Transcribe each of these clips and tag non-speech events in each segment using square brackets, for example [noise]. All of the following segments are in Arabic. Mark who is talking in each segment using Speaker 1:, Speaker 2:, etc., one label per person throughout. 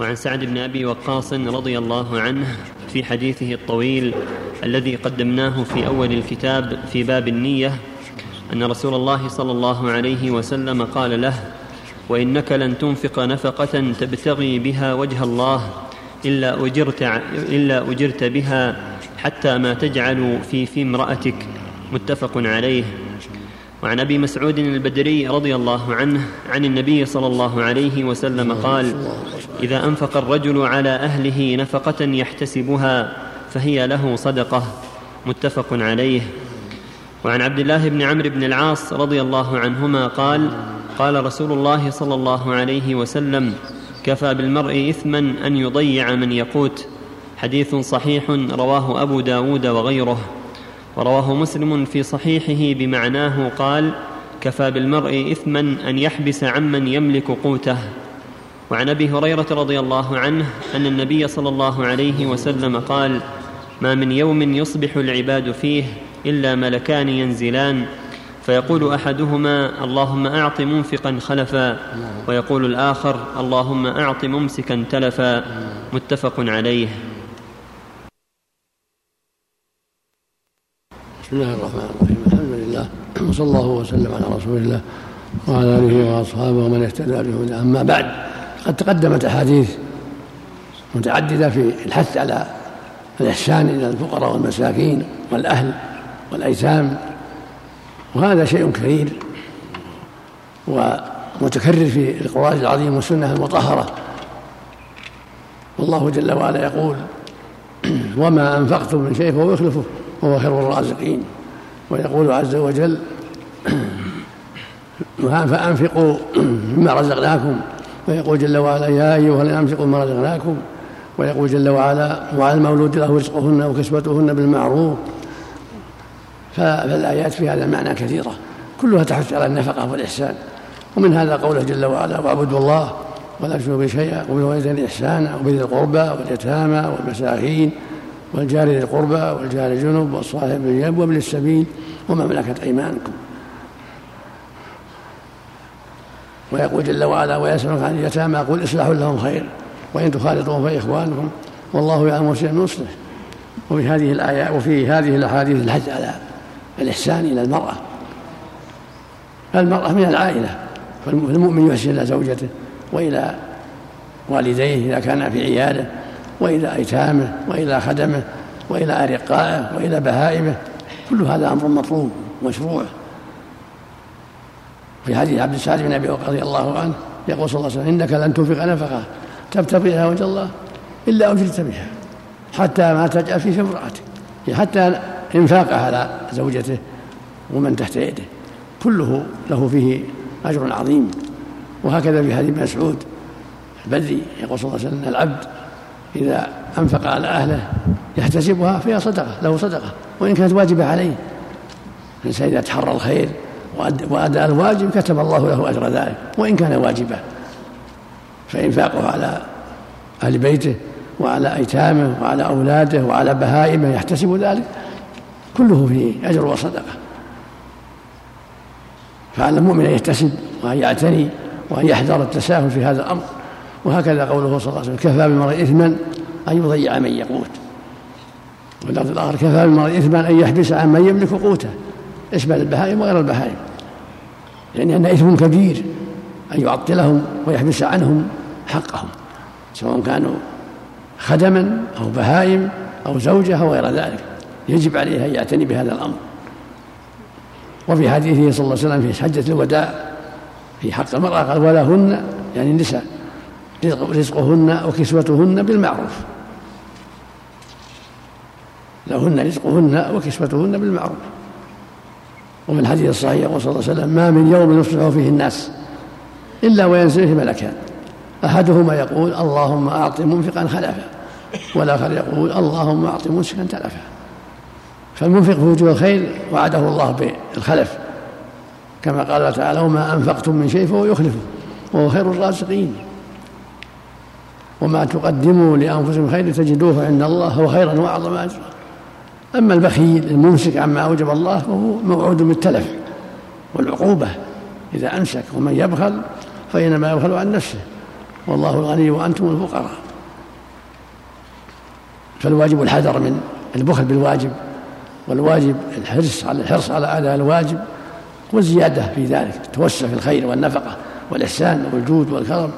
Speaker 1: وعن سعد بن أبي وقاص رضي الله عنه في حديثه الطويل الذي قدمناه في أول الكتاب في باب النية أن رسول الله صلى الله عليه وسلم قال له وإنك لن تنفق نفقة تبتغي بها وجه الله إلا أجرت, إلا أجرت بها حتى ما تجعل في في امرأتك. متفق عليه. وعن أبي مسعود البدري رضي الله عنه عن النبي صلى الله عليه وسلم قال إذا أنفق الرجل على أهله نفقة يحتسبها فهي له صدقة. متفق عليه. وعن عبد الله بن عمرو بن العاص رضي الله عنهما قال قال رسول الله صلى الله عليه وسلم كفى بالمرء اثما أن يضيع من يقوت حديث صحيح رواه أبو داود وغيره. ورواه مسلم في صحيحه بمعناه قال كفى بالمرء اثما أن يحبس عمن يملك قوته وعن أبي هريرة رضي الله عنه أن النبي صلى الله عليه وسلم قال ما من يوم يصبح العباد فيه إلا ملكان ينزلان فيقول أحدهما اللهم أعط منفقا خلفا ويقول الآخر اللهم أعط ممسكا تلفا متفق عليه.
Speaker 2: بسم الله الرحمن الرحيم. الحمد لله. وصلى الله وسلم على رسول الله وعلى آله وأصحابه ومن اهتدى به أما بعد قد تقدمت أحاديث متعددة في الحث على الإحسان إلى الفقراء والمساكين والأهل والأيتام وهذا شيء كثير ومتكرر في القرآن العظيم والسنة المطهرة. والله جل وعلا يقول [clears throat] وما أنفقتم من شيء فهو يخلفه وهو خير الرازقين. ويقول عز وجل [clears throat] فأنفقوا مما رزقناكم ويقول جل وعلا يا أيها الذين أنفقوا مما رزقناكم ويقول جل وعلا وعلى المولود له رزقهن وكسوتهن بالمعروف. فالآيات في هذا المعنى كثيرة. كلها تحث على النفقة والإحسان. ومن هذا قوله جل وعلا واعبدوا الله ولا تشركوا به شيئا وبالوالدين إحسانا وبذي القربى واليتامى والمساكين والجار ذي القربى والجار الجنب والصاحب بالجنب وابن السبيل وما ملكت أيمانكم. ويقول جل وعلا ويسألك عن اليتامى قل إصلاح لهم خير وإن تخالطوهم فإخوانكم والله يعلم شيئا يصلح وفي هذه الآيات وفي هذه الأحاديث الحج على الإحسان إلى المرأة. فالمرأة من العائلة فالمؤمن يحسن إلى زوجته وإلى والديه إذا كان في عياده وإلى أيتامه وإلى خدمه وإلى أرقائه وإلى بهائمه. كل هذا أمر مطلوب مشروع. في حديث عبد السعد بن أبي رضي الله عنه يقول صلى الله عليه وسلم إنك لن تنفق نفقة تبتغي بها وجه الله إلا أجرت بها حتى ما تجعل في امرأتك حتى إنفاقه على زوجته ومن تحت يده كله له فيه أجر عظيم. وهكذا في حديث مسعود البدري يقول صلى الله عليه وسلم العبد إذا أنفق على أهله يحتسبها فهي صدقة له صدقة وإن كانت واجبة عليه الإنسان إذا تحرى الخير وأدى الواجب كتب الله له أجر ذلك وإن كان واجبا. فإنفاقه على أهل بيته وعلى أيتامه وعلى أولاده وعلى بهائمه يحتسب ذلك كله فيه أجر وصدقة. فعلى المؤمن أن يحتسب وأن يعتني وأن يحذر التساهل في هذا الأمر. وهكذا قوله صلى الله عليه وسلم كفى بالمرء إثما أن يضيع من يقوت. واللفظ الآخر كفى بالمرء إثما أن يحبس عن من يملك قوته. اشمل البهائم وغير البهائم؟ يعني أن إثم كبير أن يعطلهم ويحبس عنهم حقهم سواء كانوا خدما أو بهائم أو زوجة أو غير ذلك يجب عليه أن يعتني بهذا الأمر. وفي حديثه صلى الله عليه وسلم في حجة الوداع في حق المرأة قال ولهن يعني النساء رزقهن وكسوتهن بالمعروف. لهن رزقهن وكسوتهن بالمعروف. وفي الحديث الصحيح يقول صلى الله عليه وسلم ما من يوم يصبح فيه الناس إلا وينزل فيه ملكان. أحدهما يقول اللهم أعط منفقا خلفا والآخر يقول اللهم أعط ممسكا تلفا فالمنفق في وجوه الخير وعده الله بالخلف. كما قال تعالى وما أنفقتم من شيء فهو يخلفه. وهو خير الرازقين. وما تقدموا لأنفسكم خير تجدوه عند الله هو خيرا وأعظم أجرا. أما البخيل الممسك عما أوجب الله فهو موعود بالتلف والعقوبة. إذا أمسك ومن يبخل فإنما يبخل عن نفسه. والله الغني وأنتم الفقراء. فالواجب الحذر من البخل بالواجب والواجب الحرص على الحرص على أداء الواجب والزيادة في ذلك التوسع في الخير والنفقة والإحسان والجود والكرم.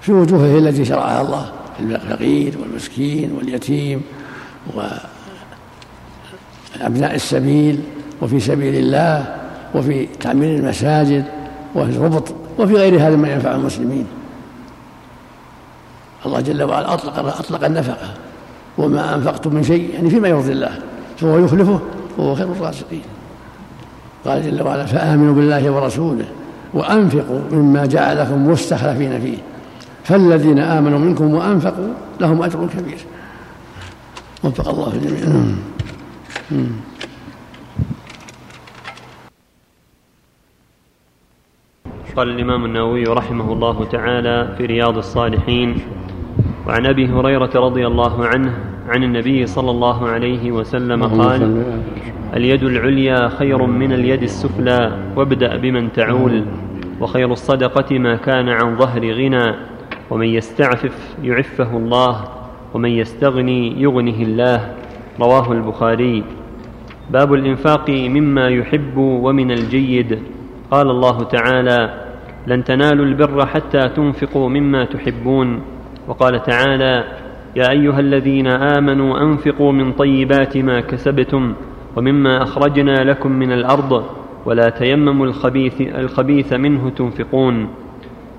Speaker 2: في وجوهه التي شرعها الله الفقير والمسكين واليتيم وأبناء السبيل وفي سبيل الله وفي تعمير المساجد وفي الربط وفي غير هذا ما ينفع المسلمين. الله جل وعلا أطلق أطلق النفقة. وما أنفقتم من شيء يعني فيما يرضي الله فهو يخلفه وهو خير الرازقين. قال جل وعلا فآمنوا بالله ورسوله وأنفقوا مما جعلكم مستخلفين فيه. فالذين آمنوا منكم وأنفقوا لهم أجر كبير. وفق الله الجميع
Speaker 1: قال الإمام النووي رحمه الله تعالى في رياض الصالحين وعن أبي هريرة رضي الله عنه عن النبي صلى الله عليه وسلم قال اليد العليا خير من اليد السفلى وابدأ بمن تعول وخير الصدقة ما كان عن ظهر غنى ومن يستعفف يعفه الله. ومن يستغني يغنه الله. رواه البخاري. باب الإنفاق مما يحب ومن الجيد. قال الله تعالى لن تنالوا البر حتى تنفقوا مما تحبون. وقال تعالى يا أيها الذين آمنوا أنفقوا من طيبات ما كسبتم ومما أخرجنا لكم من الأرض ولا تيمموا الخبيث, الخبيث منه تنفقون.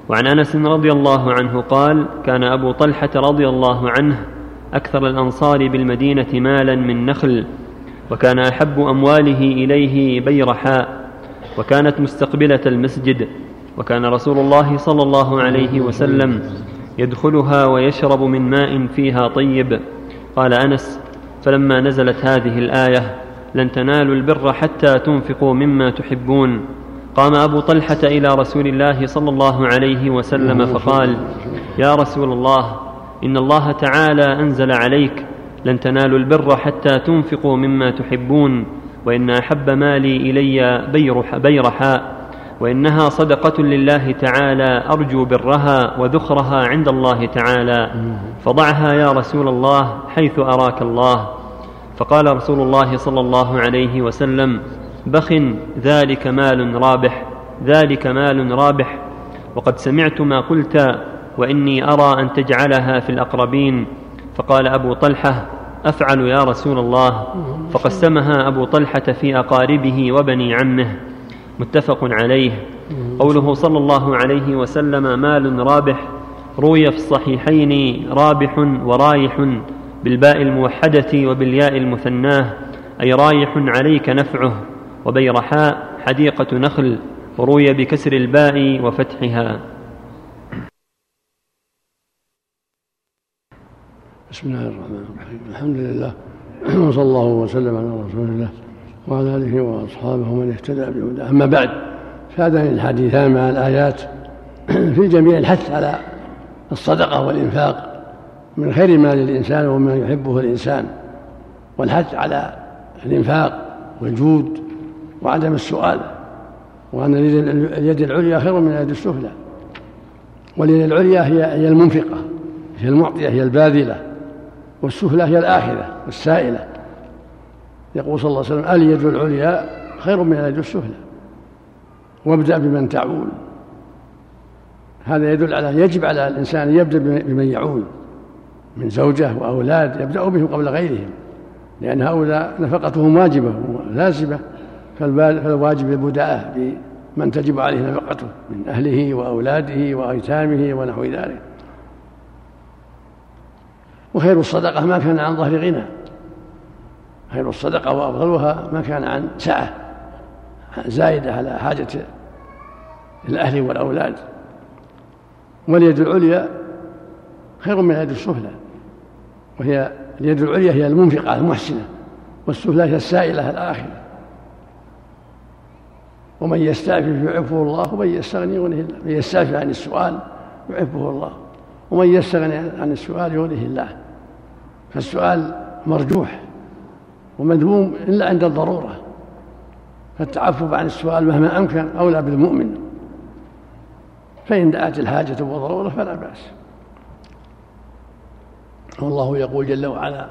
Speaker 1: وعن أنس رضي الله عنه قال كان أبو طلحة رضي الله عنه أكثر الأنصار بالمدينة مالا من نخل وكان أحب أمواله إليه بيرحاء وكانت مستقبلة المسجد وكان رسول الله صلى الله عليه وسلم يدخلها ويشرب من ماء فيها طيب. قال أنس فلما نزلت هذه الآية لن تنالوا البر حتى تنفقوا مما تحبون. قام أبو طلحة إلى رسول الله صلى الله عليه وسلم فقال يا رسول الله إن الله تعالى أنزل عليك لن تنالوا البر حتى تنفقوا مما تحبون وإن أحب مالي إلي بيرح بيرحاء وإنها صدقة لله تعالى أرجو برها وذخرها عند الله تعالى فضعها يا رسول الله حيث أراك الله. فقال رسول الله صلى الله عليه وسلم بخ ذلك مال رابح ذلك مال رابح. وقد سمعت ما قلت وإني أرى أن تجعلها في الأقربين. فقال أبو طلحة أفعل يا رسول الله. فقسمها أبو طلحة في أقاربه وبني عمه. متفق عليه. قوله صلى الله عليه وسلم مال رابح. روي في الصحيحين رابح ورايح بالباء الموحدة وبالياء المثناة أي رايح عليك نفعه. وبيرحاء حديقة نخل وروي بكسر الباء وفتحها.
Speaker 2: بسم الله الرحمن الرحيم. الحمد لله [clears throat] وصلى الله وسلم على رسول الله وعلى آله وأصحابه ومن اهتدى بهداه. أما بعد فهذان الحديثان مع الايات [clears throat] في جميع الحث على الصدقة والإنفاق من خير ما للإنسان وما يحبه الإنسان والحث على الإنفاق والجود وعدم السؤال وأن اليد العليا خير من اليد السفلى واليد العليا هي هي المنفقة هي المعطية هي الباذلة والسفلى هي الآخذة السائلة. يقول صلى الله عليه وسلم اليد العليا خير من اليد السفلى. وابدأ بمن تعول. هذا يدل على يجب على الإنسان أن يبدأ بمن يعول من زوجة وأولاد يبدأ بهم قبل غيرهم لأن هؤلاء نفقتهم واجبة لازمة فالواجب البداءة بمن تجب عليه نفقته من أهله وأولاده وأيتامه ونحو ذلك. وخير الصدقة ما كان عن ظهر غنى. خير الصدقة وأفضلها ما كان عن سعة زايدة على حاجة الأهل والأولاد. واليد العليا خير من اليد السفلى وهي اليد العليا هي المنفقة المحسنة والسفلى هي السائلة الآخرة. ومن يستعفف يعفه الله ومن يستغني يغنه الله. من يستعفف عن السؤال يعفه الله. ومن يستغني عن السؤال يغنه الله. فالسؤال مرجوح ومذموم إلا عند الضرورة. فالتعفف عن السؤال مهما أمكن أولى بالمؤمن. فإن دعت الحاجة والضرورة فلا بأس. والله يقول جل وعلا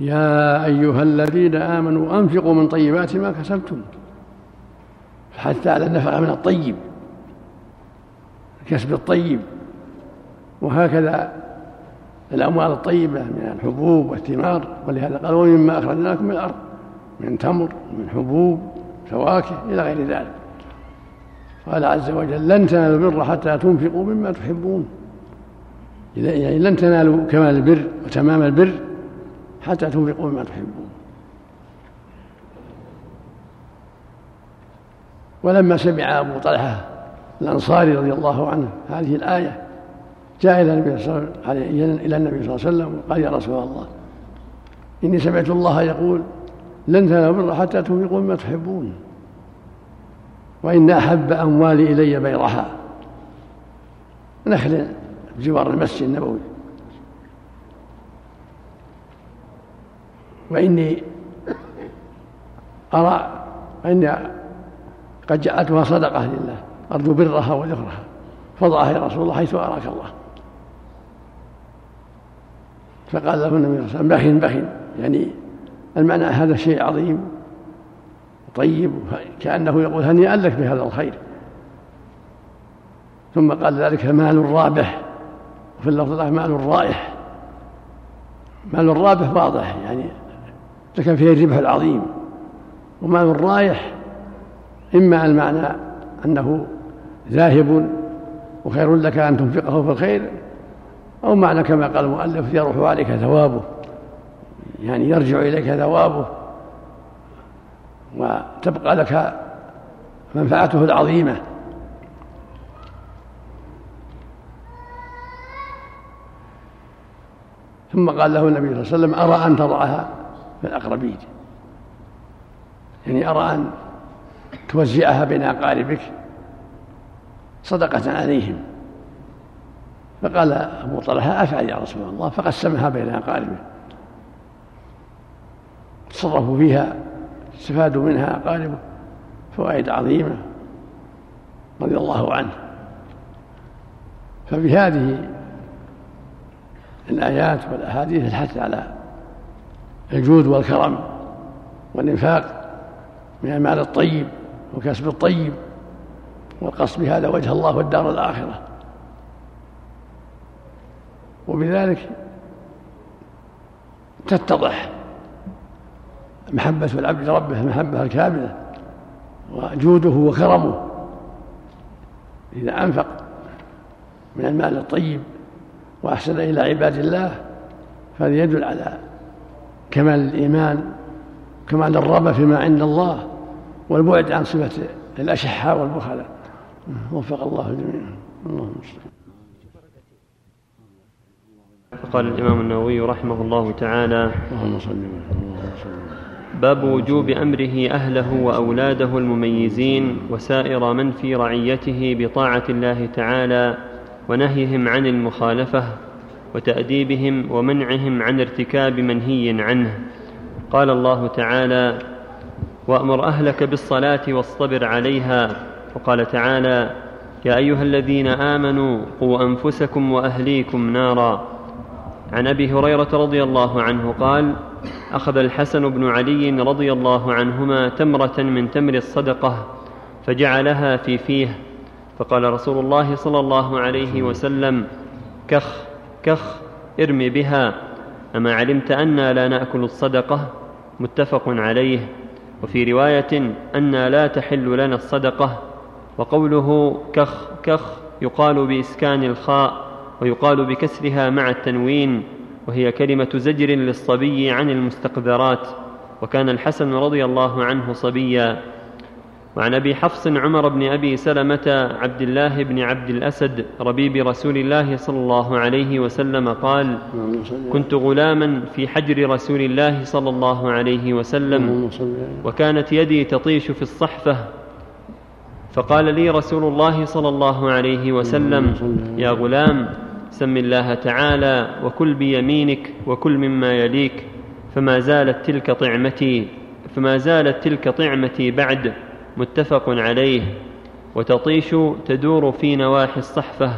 Speaker 2: يا أيها الذين آمنوا أنفقوا من طيبات ما كسبتم. حتى على النفقة من الطيب كسب الطيب. وهكذا الأموال الطيبة من الحبوب والثمار ولهذا قال ومما أخرجناكم من الأرض من تمر من حبوب فواكه إلى غير ذلك. قال عز وجل لن تنالوا البر حتى تنفقوا مما تحبون. يعني لن تنالوا كمال البر وتمام البر حتى تنفقوا مما تحبون. ولما سمع أبو طلحة الأنصاري رضي الله عنه هذه الآية جاء إلى النبي صلى الله عليه وسلم وقال يا رسول الله إني سمعت الله يقول لن تنالوا البر حتى تنفقوا مما تحبون وإن أحب أموالي إلي بيرها. نخل بجوار المسجد النبوي. وإني أرى أني قد جعلتها صدقة لله. أرجو برها وذكرها فضعها يا رسول الله حيث أراك الله. فقال له النبي صلى الله عليه وسلم بخن بخن. يعني المعنى هذا شيء عظيم طيب كأنه يقول هنيئا لك بهذا الخير. ثم قال ذلك مال رابح. وفي اللفظ مال رائح. مال الرابح واضح يعني لكن فيه الربح العظيم. ومال الرايح إما المعنى أنه ذاهب وخير لك أن تنفقه في الخير أو معنى كما قال المؤلف يروح عليك ثوابه يعني يرجع إليك ثوابه وتبقى لك منفعته العظيمة. ثم قال له النبي صلى الله عليه وسلم أرى أن تضعها في الأقربين. يعني أرى أن توزعها بين أقاربك صدقة عليهم. فقال أبو طلحة أفعل يا رسول الله؟ فقسمها بين أقاربه. تصرفوا فيها استفادوا منها أقاربه. فوائد عظيمة رضي الله عنه. فبهذه الآيات والأحاديث الحث على الجود والكرم والإنفاق من المال الطيب وكسب الطيب والقصد بهذا وجه الله والدار الآخرة. وبذلك تتضح محبة العبد ربه المحبة الكاملة وجوده وكرمه. إذا أنفق من المال الطيب وأحسن إلى عباد الله فهذا يدل على كمال الإيمان كمال الرغبة فيما عند الله. والبعد عن صفة الأشحة والبخلاء. وفق الله جميعا. اللهم
Speaker 1: قال الإمام النووي رحمه الله تعالى اللهم صل باب وجوب أمره أهله وأولاده المميزين وسائر من في رعيته بطاعة الله تعالى ونهيهم عن المخالفة وتأديبهم ومنعهم عن ارتكاب منهي عنه. قال الله تعالى وأمر أهلك بالصلاة واصطبر عليها. وقال تعالى يا أيها الذين آمنوا قوا أنفسكم وأهليكم نارا. عن أبي هريرة رضي الله عنه قال أخذ الحسن بن علي رضي الله عنهما تمرة من تمر الصدقة فجعلها في فيه. فقال رسول الله صلى الله عليه وسلم كخ كخ ارم بها. أما علمت أنا لا نأكل الصدقة؟ متفق عليه. وفي رواية أنا لا تحل لنا الصدقة وقوله كخ كخ يقال بإسكان الخاء ويقال بكسرها مع التنوين وهي كلمة زجر للصبي عن المستقذرات وكان الحسن رضي الله عنه صبيا وعن أبي حفص عمر بن أبي سلمة عبد الله بن عبد الأسد ربيب رسول الله صلى الله عليه وسلم قال كنت غلاما في حجر رسول الله صلى الله عليه وسلم وكانت يدي تطيش في الصحفة فقال لي رسول الله صلى الله عليه وسلم يا غلام سم الله تعالى وكل بيمينك وكل مما يليك فما زالت تلك طعمتي فما زالت تلك طعمتي بعد متفق عليه وتطيش تدور في نواحي الصحفة.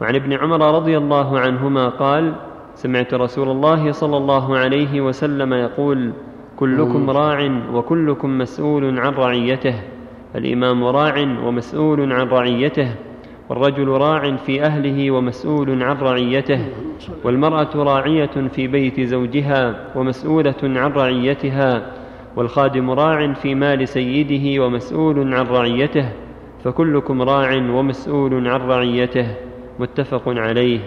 Speaker 1: وعن ابن عمر رضي الله عنهما قال سمعت رسول الله صلى الله عليه وسلم يقول كلكم راع وكلكم مسؤول عن رعيته. الإمام راع ومسؤول عن رعيته والرجل راع في أهله ومسؤول عن رعيته والمرأة راعية في بيت زوجها ومسؤولة عن رعيتها. والخادم راع في مال سيده ومسؤول عن رعيته فكلكم راع ومسؤول عن رعيته. متفق عليه.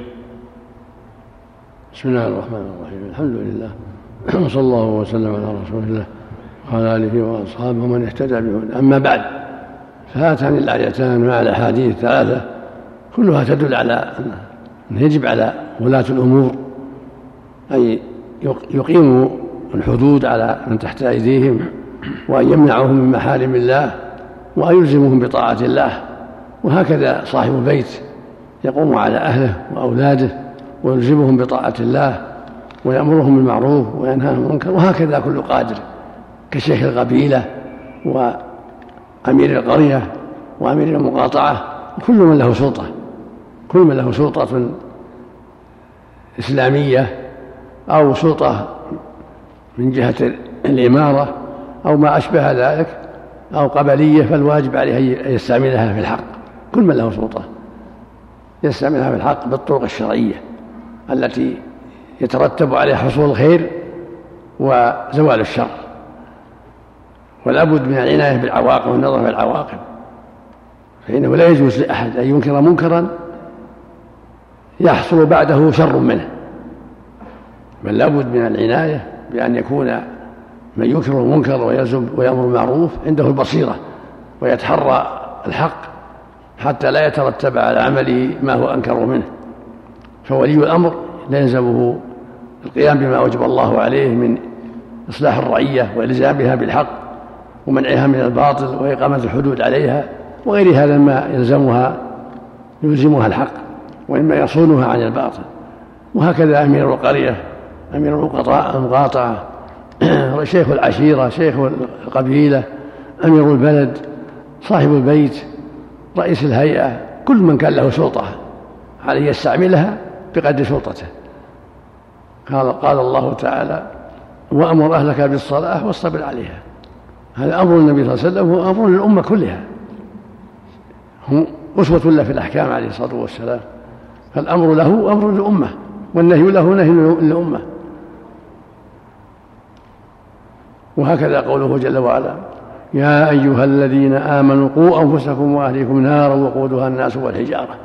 Speaker 2: بسم الله الرحمن الرحيم. الحمد لله. [clears throat] وصلى الله وسلم على رسول الله وعلى آله وأصحابه ومن اهتدى به أما بعد فهاتان الآيتان مع الاحاديث الثلاثة كلها تدل على أن يجب على ولاة الأمور ان يقيموا الحدود على من تحت أيديهم وأن يمنعهم من محارم الله وأن يلزمهم بطاعة الله. وهكذا صاحب البيت يقوم على أهله وأولاده ويلزمهم بطاعة الله ويأمرهم بالمعروف وينهاهم عن المنكر وهكذا كل قادر كشيخ القبيلة وأمير القرية وأمير المقاطعة كل من له سلطة كل من له سلطة إسلامية أو سلطة من جهة الإمارة أو ما أشبه ذلك أو قبلية فالواجب عليه أن يستعملها في الحق. كل من له سلطة يستعملها في الحق بالطرق الشرعية التي يترتب عليه حصول الخير وزوال الشر. ولا بد من العناية بالعواقب والنظر في العواقب. فإنه لا يجوز لأحد أن ينكر منكرا يحصل بعده شر منه. بل لا بد من العناية بأن يكون من ينكر المنكر ويلزم ويأمر بالمعروف عنده البصيرة ويتحرى الحق حتى لا يترتب على عمله ما هو أنكر منه. فولي الأمر يلزمه القيام بما أوجب الله عليه من إصلاح الرعية وإلزامها بالحق ومنعها من الباطل وإقامة الحدود عليها وغير هذا ما يلزمها يلزمها الحق وإما يصونها عن الباطل. وهكذا أمير القرية أمير المقاطعة [clears throat] شيخ العشيرة شيخ القبيلة أمير البلد صاحب البيت رئيس الهيئة كل من كان له سلطة عليه يستعملها؟ بقدر سلطته. قال قال الله تعالى وأمر أهلك بالصلاة واصطبر عليها. هذا أمر النبي صلى الله عليه وسلم هو أمر للأمة كلها. هم أسوة له في الأحكام عليه الصلاة والسلام. فالأمر له أمر للأمة والنهي له نهي للأمة. وهكذا قوله جل وعلا يا أيها الذين آمنوا قوا أنفسكم وأهليكم نارا وقودها الناس والحجارة.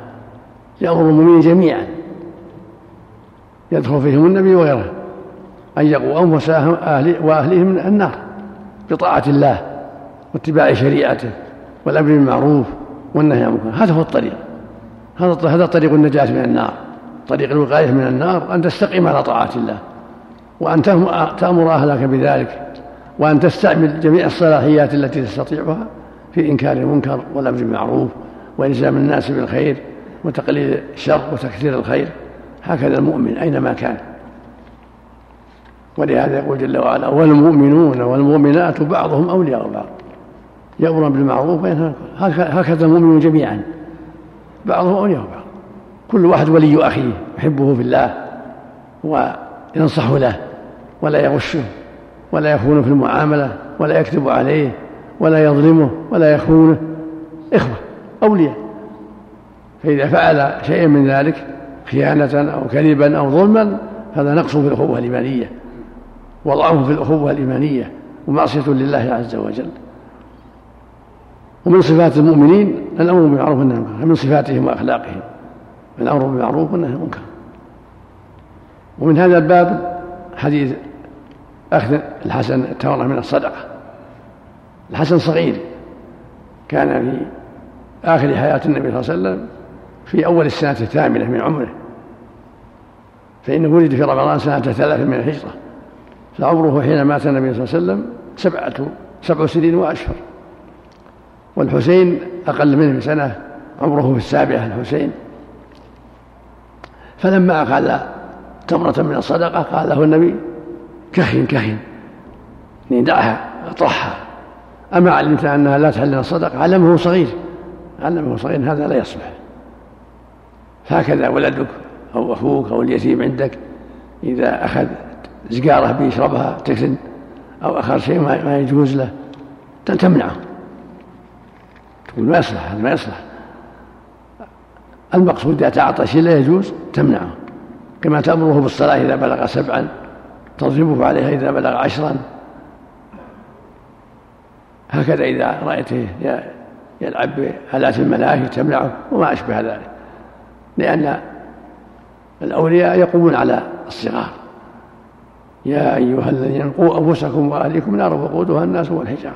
Speaker 2: يأمر المؤمنين جميعا. يدخل فيهم النبي وغيره أن يقوا أنفسهم وأهليهم من النار بطاعة الله واتباع شريعته والأمر بالمعروف والنهي عن المنكر. هذا هو الطريق. هذا هذا طريق النجاة من النار. طريق الوقاية من النار أن تستقيم على طاعة الله. وأن تأمر أهلك بذلك. وأن تستعمل جميع الصلاحيات التي تستطيعها في إنكار المنكر والأمر بالمعروف وإلزام الناس بالخير وتقليل الشر وتكثير الخير هكذا المؤمن أينما كان. ولهذا يقول جل وعلا والمؤمنون والمؤمنات بعضهم أولياء بعض يأمرون بالمعروف هكذا المؤمنون جميعا بعضهم أولياء بعض. كل واحد ولي أخيه يحبه في الله وينصح له ولا يغشه. ولا يخونه في المعاملة ولا يكذب عليه ولا يظلمه ولا يخونه. إخوة أولياء. فإذا فعل شيئا من ذلك خيانة أو كذبا أو ظلما هذا نقص في الأخوة الإيمانية. وضعف في الأخوة الإيمانية ومعصية لله عز وجل. ومن صفات المؤمنين الأمر بالمعروف والنهي عن المنكر. من صفاتهم وأخلاقهم. الأمر بالمعروف والنهي عن المنكر. ومن هذا الباب حديث أخذ الحسن التمرة من الصدقة. الحسن صغير كان في آخر حياة النبي صلى الله عليه وسلم في أول السنة الثامنة من عمره. فإنه ولد في رمضان سنة ثلاث من الهجرة. فعمره حين مات النبي صلى الله عليه وسلم سبعة سبع سنين وأشهر. والحسين أقل منه بسنة عمره في السابعة الحسين. فلما أقل تمرة من الصدقة قال له النبي كهن كهن يعني دعها اطرحها أما علمت أنها لا تحل الصدقة علمه صغير. علمه صغير هذا لا يصلح. فهكذا ولدك أو أخوك أو اليتيم عندك إذا أخذ سجارة بيشربها تكن أو أخذ شيء ما يجوز له تمنعه. تقول ما يصلح هذا ما يصلح. المقصود إذا تعاطى شيء لا يجوز تمنعه. كما تأمره بالصلاة إذا بلغ سبعا. تضربه عليها إذا بلغ عشرا. هكذا إذا رأيته يلعب بآلات الملاهي تمنعه وما أشبه ذلك. لأن الأولياء يقومون على الصغار. يا أيها الذين قوا أنفسكم وأهليكم نار وقودها الناس والحجارة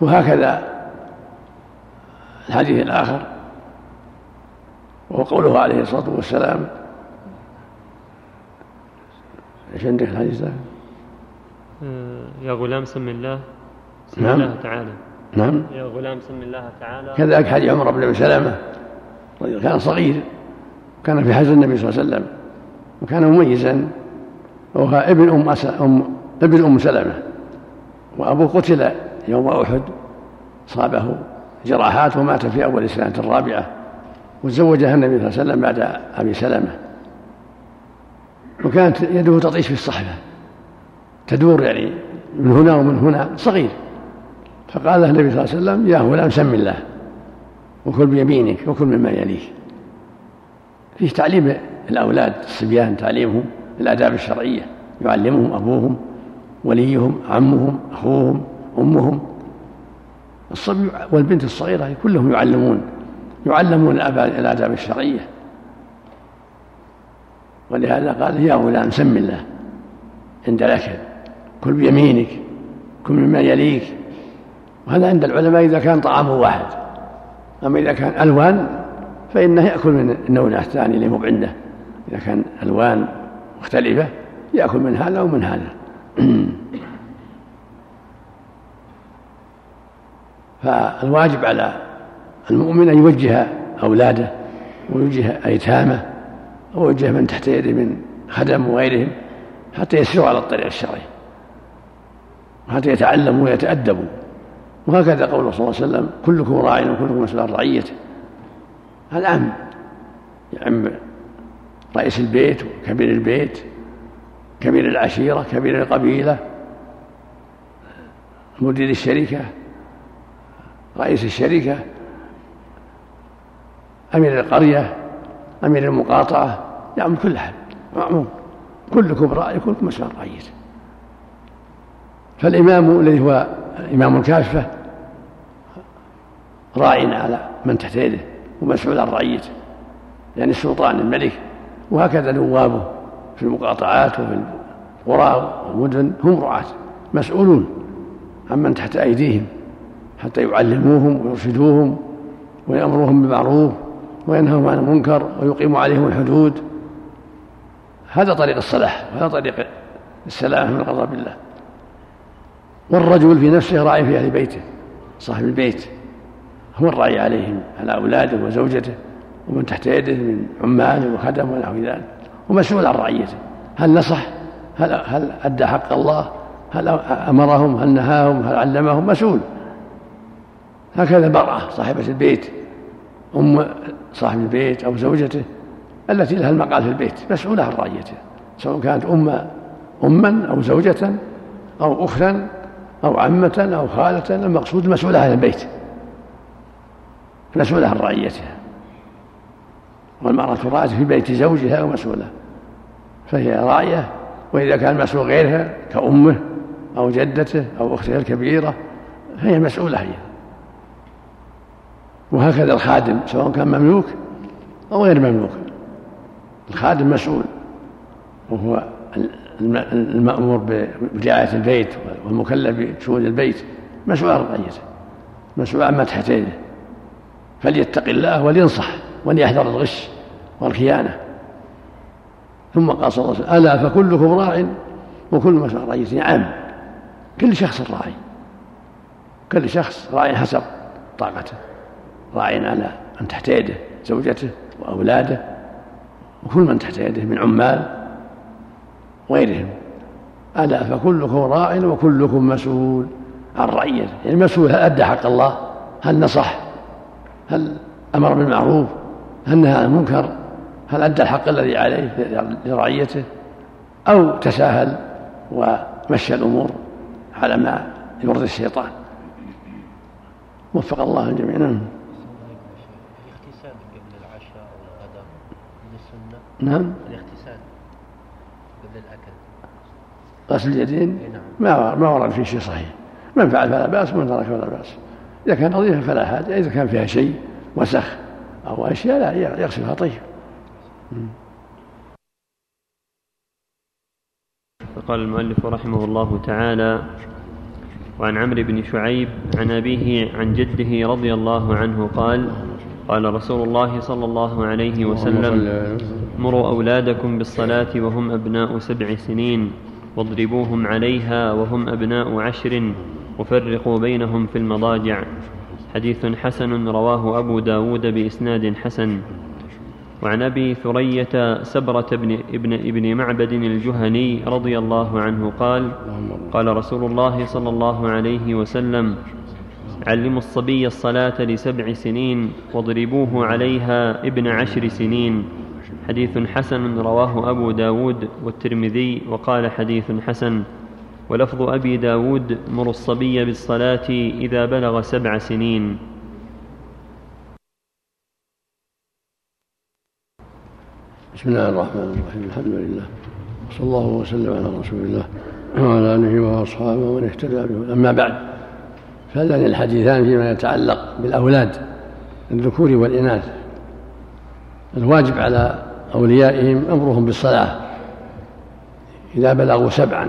Speaker 2: وهكذا الحديث الآخر وهو قوله عليه الصلاة والسلام إيش عندك الحديث ذاك؟
Speaker 1: يا غلام سم الله. سم نعم. الله تعالى.
Speaker 2: نعم.
Speaker 1: يا غلام سم الله تعالى.
Speaker 2: كذلك حديث عمر بن ابي سلمة. كان صغير. كان في حجر النبي صلى الله عليه وسلم. وكان مميزا. وهو ابن أم أم ابن أم سلمة. وابوه قتل يوم أحد. صابه. جراحات ومات في أول السنة الرابعة. وتزوجها النبي صلى الله عليه وسلم بعد أبي سلمة. وكانت يده تطيش في الصحفه تدور يعني من هنا ومن هنا صغير. فقال له النبي صلى الله عليه وسلم يا غلام سم الله وكل بيمينك وكل مما يليك. فيه تعليم الأولاد الصبيان تعليمهم الآداب الشرعية. يعلمهم أبوهم وليهم عمهم أخوهم أمهم. الصبي والبنت الصغيرة كلهم يعلمون يعلمون الآداب الشرعية. ولهذا قال يا غلام سم الله عند الأكل كل بيمينك كل مما يليك. وهذا عند العلماء إذا كان طعامه واحد. أما إذا كان ألوان فإنه يأكل من النوع الثاني اللي مو عنده إذا كان ألوان مختلفة يأكل من هذا ومن هذا. [clears throat] فالواجب على المؤمن أن يوجه أولاده ويوجه أيتامه ويوجه من تحت يده من خدم وغيرهم حتى يسيروا على الطريق الشرعي. حتى يتعلموا ويتأدبوا. وهكذا قوله صلى الله عليه وسلم كلكم راع وكلكم مسؤول عن رعيته. هذا عام يعم رئيس البيت وكبير البيت كبير العشيرة كبير القبيلة مدير الشركة رئيس الشركة أمير القرية. أمير المقاطعة. يعم كل أحد. معموم كلكم راعي كلكم مسؤول عن فالإمام الذي هو إمام الكافة راع على من تحت يده ومسؤول عن رعيته يعني السلطان الملك وهكذا نوابه في المقاطعات وفي القرى والمدن هم رعاة مسؤولون عمن تحت أيديهم حتى يعلموهم ويرشدوهم ويأمروهم بالمعروف وينهوا عن المنكر ويقيموا عليهم الحدود. هذا طريق الصلاح وهذا طريق السلامة من غضب الله والرجل في نفسه راعي في أهل بيته صاحب البيت. هو الراعي عليهم على أولاده وزوجته ومن تحت يده من عمال وخدم ونحو ذلك ومسؤول عن رعيته. هل نصح؟ هل هل أدى حق الله؟ هل أمرهم؟ هل نهاهم؟ هل علمهم؟ مسؤول. هكذا المرأة صاحبة البيت. أم صاحب البيت أو زوجته التي لها المقال في البيت مسؤولة عن رعيته سواء كانت أم أما أو زوجة أو أختا أو عمة أو خالة المقصود المسؤولة عن البيت مسؤولة عن رعيتها والمرأة راعية في بيت زوجها ومسؤولة فهي راعية وإذا كان مسؤول غيرها كأمه أو جدته أو أختها الكبيرة فهي مسؤولة هي. وهكذا الخادم سواء كان مملوك أو غير مملوك. الخادم مسؤول وهو المأمور برعاية البيت والمكلف بشؤون البيت. مسؤول عن رعيته مسؤول عما تحت يده فليتق الله ولينصح وليحذر الغش والخيانة. ثم قال صلى الله عليه وسلم ألا فكلكم راع وكل مسؤول عن رعيته عام كل شخص راعي كل شخص راعي حسب طاقته. راعي على من تحت يده زوجته وأولاده وكل من تحت يده من عمال وغيرهم. ألا فكلكم راع وكلكم مسؤول. عن رعيته يعني المسؤول هل أدى حق الله؟ هل نصح؟ هل أمر بالمعروف؟ هل نهى عن المنكر؟ هل أدى الحق الذي عليه لرعيته؟ أو تساهل ومشى الأمور على ما يرضي الشيطان. وفق الله الجميع نعم
Speaker 3: الاغتسال قبل العشاء أو الغداء من السنة
Speaker 2: نعم.
Speaker 3: الاغتسال قبل الأكل.
Speaker 2: غسل اليدين؟
Speaker 3: نعم.
Speaker 2: ما ما ورد فيه شيء صحيح. من فعل فلا بأس ومن ترك فلا بأس. إذا كان نظيفا فلا حاجة إذا كان فيها شيء وسخ أو أشياء لا يغسلها طيب.
Speaker 1: فقال المؤلف رحمه الله تعالى وعن عمرو بن شعيب عن أبيه عن جده رضي الله عنه قال قال رسول الله صلى الله عليه وسلم مروا أولادكم بالصلاة وهم أبناء سبع سنين واضربوهم عليها وهم أبناء عشر وفرقوا بينهم في المضاجع. حديث حسن رواه أبو داود بإسناد حسن. وعن أبي ثرية سبرة بن ابن ابن معبد الجهني رضي الله عنه قال قال رسول الله صلى الله عليه وسلم علموا الصبي الصلاة لسبع سنين واضربوه عليها ابن عشر سنين. حديث حسن رواه أبو داود والترمذي وقال حديث حسن. ولفظ أبي داود مروا الصبي بالصلاة إذا بلغ سبع سنين
Speaker 2: بسم الله الرحمن الرحيم الحمد لله صلى الله وسلم على رسول الله وعلى آله وأصحابه ومن اهتدى به. أما بعد فهذان الحديثان فيما يتعلق بالأولاد الذكور والإناث. الواجب على أوليائهم أمرهم بالصلاة إذا بلغوا سبعا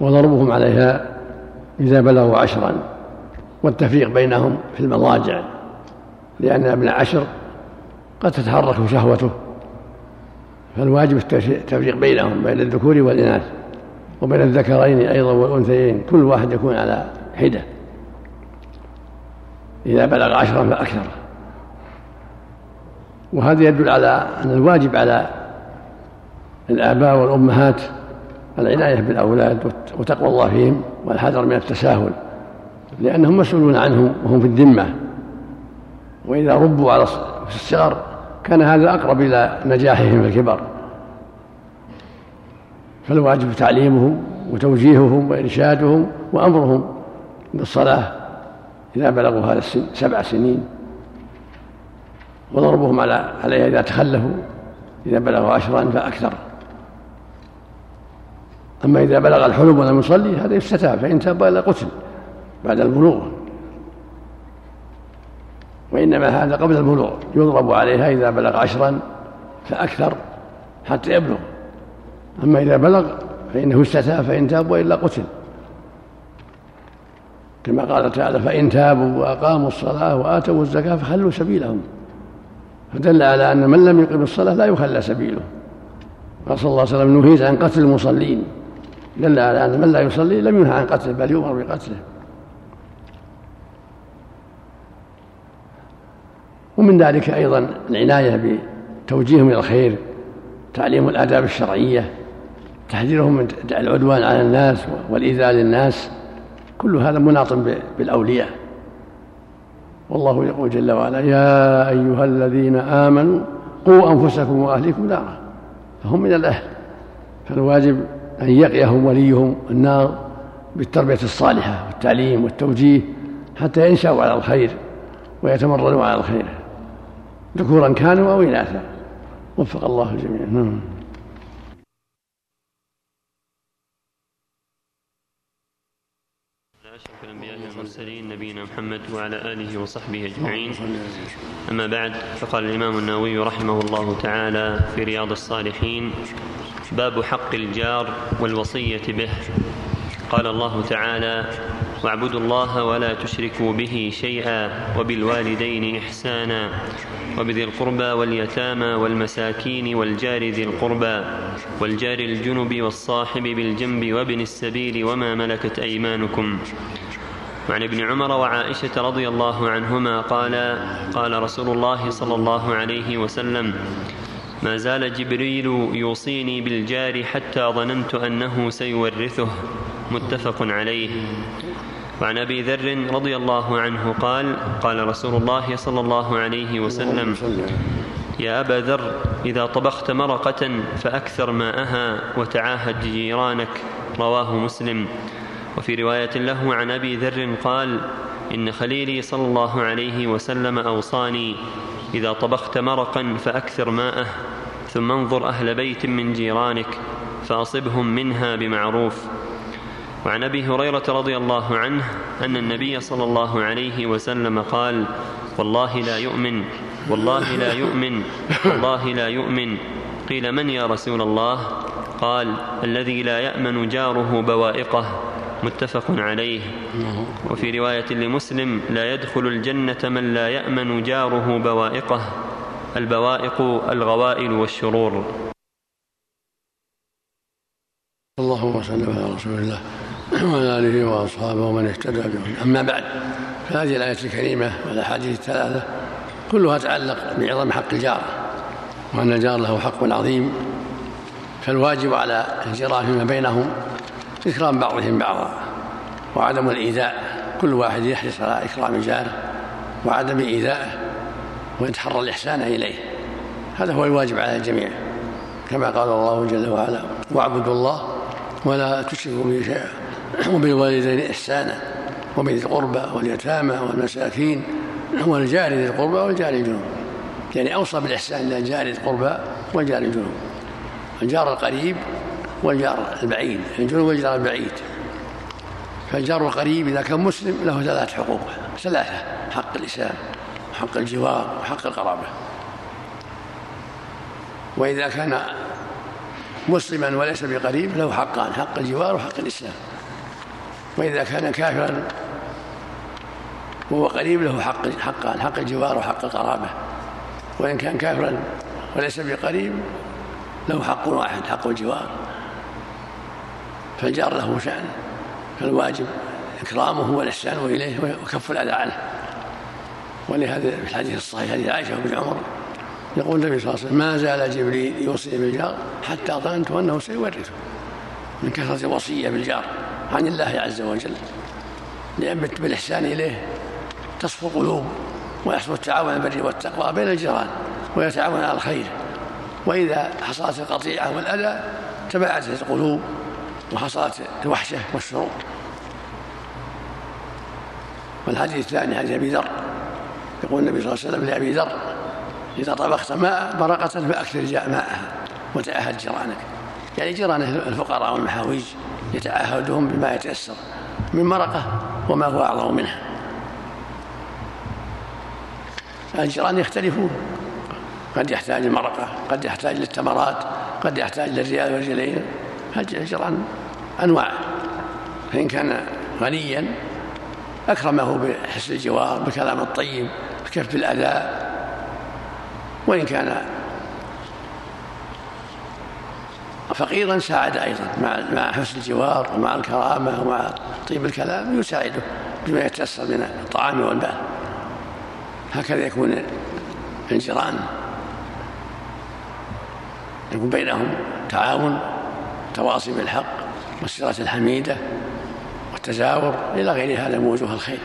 Speaker 2: وضربهم عليها إذا بلغوا عشرا والتفريق بينهم في المضاجع لأن ابن عشر قد تتحرك شهوته. فالواجب التفريق بينهم بين الذكور والإناث وبين الذكرين أيضا والأنثيين كل واحد يكون على حدة. إذا بلغ عشرا فأكثر. وهذا يدل على أن الواجب على الآباء والأمهات العناية بالأولاد وتقوى الله فيهم والحذر من التساهل لأنهم مسؤولون عنهم وهم في الذمة. وإذا ربوا على في الصغر كان هذا أقرب إلى نجاحهم في الكبر. فالواجب تعليمهم وتوجيههم وإرشادهم وأمرهم بالصلاة إذا بلغوا هذا السن سبع سنين وضربهم على عليها إذا تخلفوا إذا بلغوا عشرا فأكثر. أما إذا بلغ الحلم ولم يصلي هذا يستتاب فإن تاب إلى قتل بعد البلوغ. وإنما هذا قبل البلوغ يضرب عليها إذا بلغ عشرا فأكثر حتى يبلغ. أما إذا بلغ فإنه استتاب فإن تاب وإلا قتل. كما قال تعالى فإن تابوا وأقاموا الصلاة وآتوا الزكاة فخلوا سبيلهم. فدل على أن من لم يقم الصلاة لا يخلى سبيله. قال صلى الله عليه وسلم نهيت عن قتل المصلين. دل على أن من لا يصلي لم ينهى عن قتله بل يؤمر بقتله. ومن ذلك أيضا العناية بتوجيههم إلى الخير تعليم الآداب الشرعية تحذيرهم من العدوان على الناس والإيذاء للناس. كل هذا مناط بالأولياء. والله يقول جل وعلا يا أيها الذين آمنوا قوا أنفسكم وأهليكم نارا. فهم من الأهل. فالواجب أن يقيهم وليهم النار بالتربية الصالحة والتعليم والتوجيه حتى ينشأوا على الخير ويتمرنوا على الخير. ذكورا كانوا أو إناثا. وفق الله الجميع نعم.
Speaker 1: والمرسلين نبينا محمد وعلى آله وصحبه أجمعين. أما بعد فقال الإمام النووي رحمه الله تعالى في رياض الصالحين باب حق الجار والوصية به. قال الله تعالى واعبدوا الله ولا تشركوا به شيئا وبالوالدين إحسانا وبذي القربى واليتامى والمساكين والجار ذي القربى والجار الجنب والصاحب بالجنب وابن السبيل وما ملكت أيمانكم. وعن ابن عمر وعائشة رضي الله عنهما قال قال رسول الله صلى الله عليه وسلم ما زال جبريل يوصيني بالجار حتى ظننت أنه سيورثه. متفق عليه. وعن أبي ذر رضي الله عنه قال قال رسول الله صلى الله عليه وسلم يا أبا ذر إذا طبخت مرقة فأكثر ماءها وتعاهد جيرانك. رواه مسلم. وفي رواية له عن أبي ذر قال إن خليلي صلى الله عليه وسلم أوصاني إذا طبخت مرقا فأكثر ماءه ثم انظر أهل بيت من جيرانك فأصبهم منها بمعروف. وعن أبي هريرة رضي الله عنه أن النبي صلى الله عليه وسلم قال والله لا يؤمن والله لا يؤمن والله لا يؤمن. قيل من يا رسول الله؟ قال الذي لا يأمن جاره بوائقه. متفق عليه. وفي رواية لمسلم لا يدخل الجنة من لا يأمن جاره بوائقه البوائق الغوائل والشرور.
Speaker 2: اللهم وسلم على رسول الله وعلى آله وأصحابه ومن اهتدى بهم. أما بعد فهذه الآية الكريمة والأحاديث الثلاثة كلها تتعلق بعظم حق الجار وأن الجار له حق عظيم. فالواجب على الجيران فيما بينهم إكرام بعضهم بعضا وعدم الإيذاء كل واحد يحرص على إكرام جاره وعدم إيذائه ويتحرى الإحسان إليه. هذا هو الواجب على الجميع. كما قال الله جل وعلا واعبدوا الله ولا تشركوا به شيئا [clears throat] وبالوالدين إحسانا وبذي القربى واليتامى والمساكين والجار ذي القربى والجار الجنوب. يعني أوصى بالإحسان إلى جار ذي القربى والجار الجنوب. الجار القريب والجار البعيد الجنوب والجار البعيد. فالجار القريب إذا كان مسلم له ثلاث حقوق ثلاثة حق الإسلام وحق الجوار وحق القرابة. وإذا كان مسلما وليس بقريب له حقان حق الجوار وحق الإسلام. وإذا كان كافرا وهو قريب له حق حقان حق الجوار وحق القرابة. وإن كان كافرا وليس بقريب له حق واحد حق الجوار. فالجار له شأن فالواجب إكرامه والإحسان إليه وكف الأذى عنه. ولهذا في الحديث الصحيح حديث عائشة بن عمر يقول النبي صلى الله عليه وسلم ما زال جبريل يوصي بالجار حتى ظننت أنه سيورثه من كثرة الوصية بالجار عن الله عز وجل لأن بالإحسان إليه تصفو القلوب ويحصل التعاون البر والتقوى بين الجيران ويتعاون على الخير. وإذا حصلت القطيعة والأذى تباعدت القلوب وحصلت الوحشة والشرور. والحديث الثاني حديث أبي ذر. يقول النبي صلى الله عليه وسلم لأبي ذر إذا طبخت ماء مرقة فأكثر ماءها وتعاهد جيرانك. يعني جيران الفقراء والمحاويج يتعاهدهم بما يتيسر من مرقة وما هو أعظم منها. الجيران يختلفون. قد يحتاج المرقة قد يحتاج للتمرات قد يحتاج للريال والرجلين الجيران أنواع. فإن كان غنيا أكرمه بحسن الجوار بالكلام الطيب بكف الأذى وإن كان فقيرا ساعد أيضا مع مع حسن الجوار ومع الكرامة ومع طيب الكلام يساعده بما يتيسر من الطعام والمال. هكذا يكون الجيران. يكون بينهم تعاون تواصي بالحق. والسيرة الحميدة والتزاور إلى غير هذا من وجوه الخير.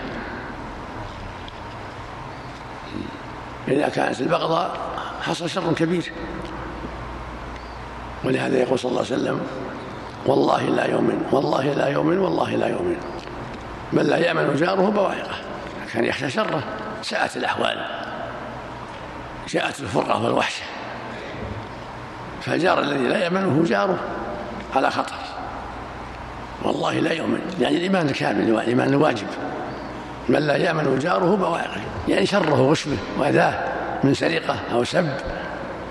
Speaker 2: إذا كانت البغضاء حصل شر كبير. ولهذا يقول صلى الله عليه وسلم والله لا يؤمن والله لا يؤمن والله لا يؤمن. بل لا يأمن جاره بوائقه. كان يخشى شره. ساءت الأحوال. جاءت الفرقة والوحشة. فالجار الذي لا يأمنه جاره على خطر. والله لا يؤمن. يعني الإيمان الكامل الإيمان الواجب. من لا يأمن جاره بوائقه يعني شره وغشمه وأذاه من سرقة أو سب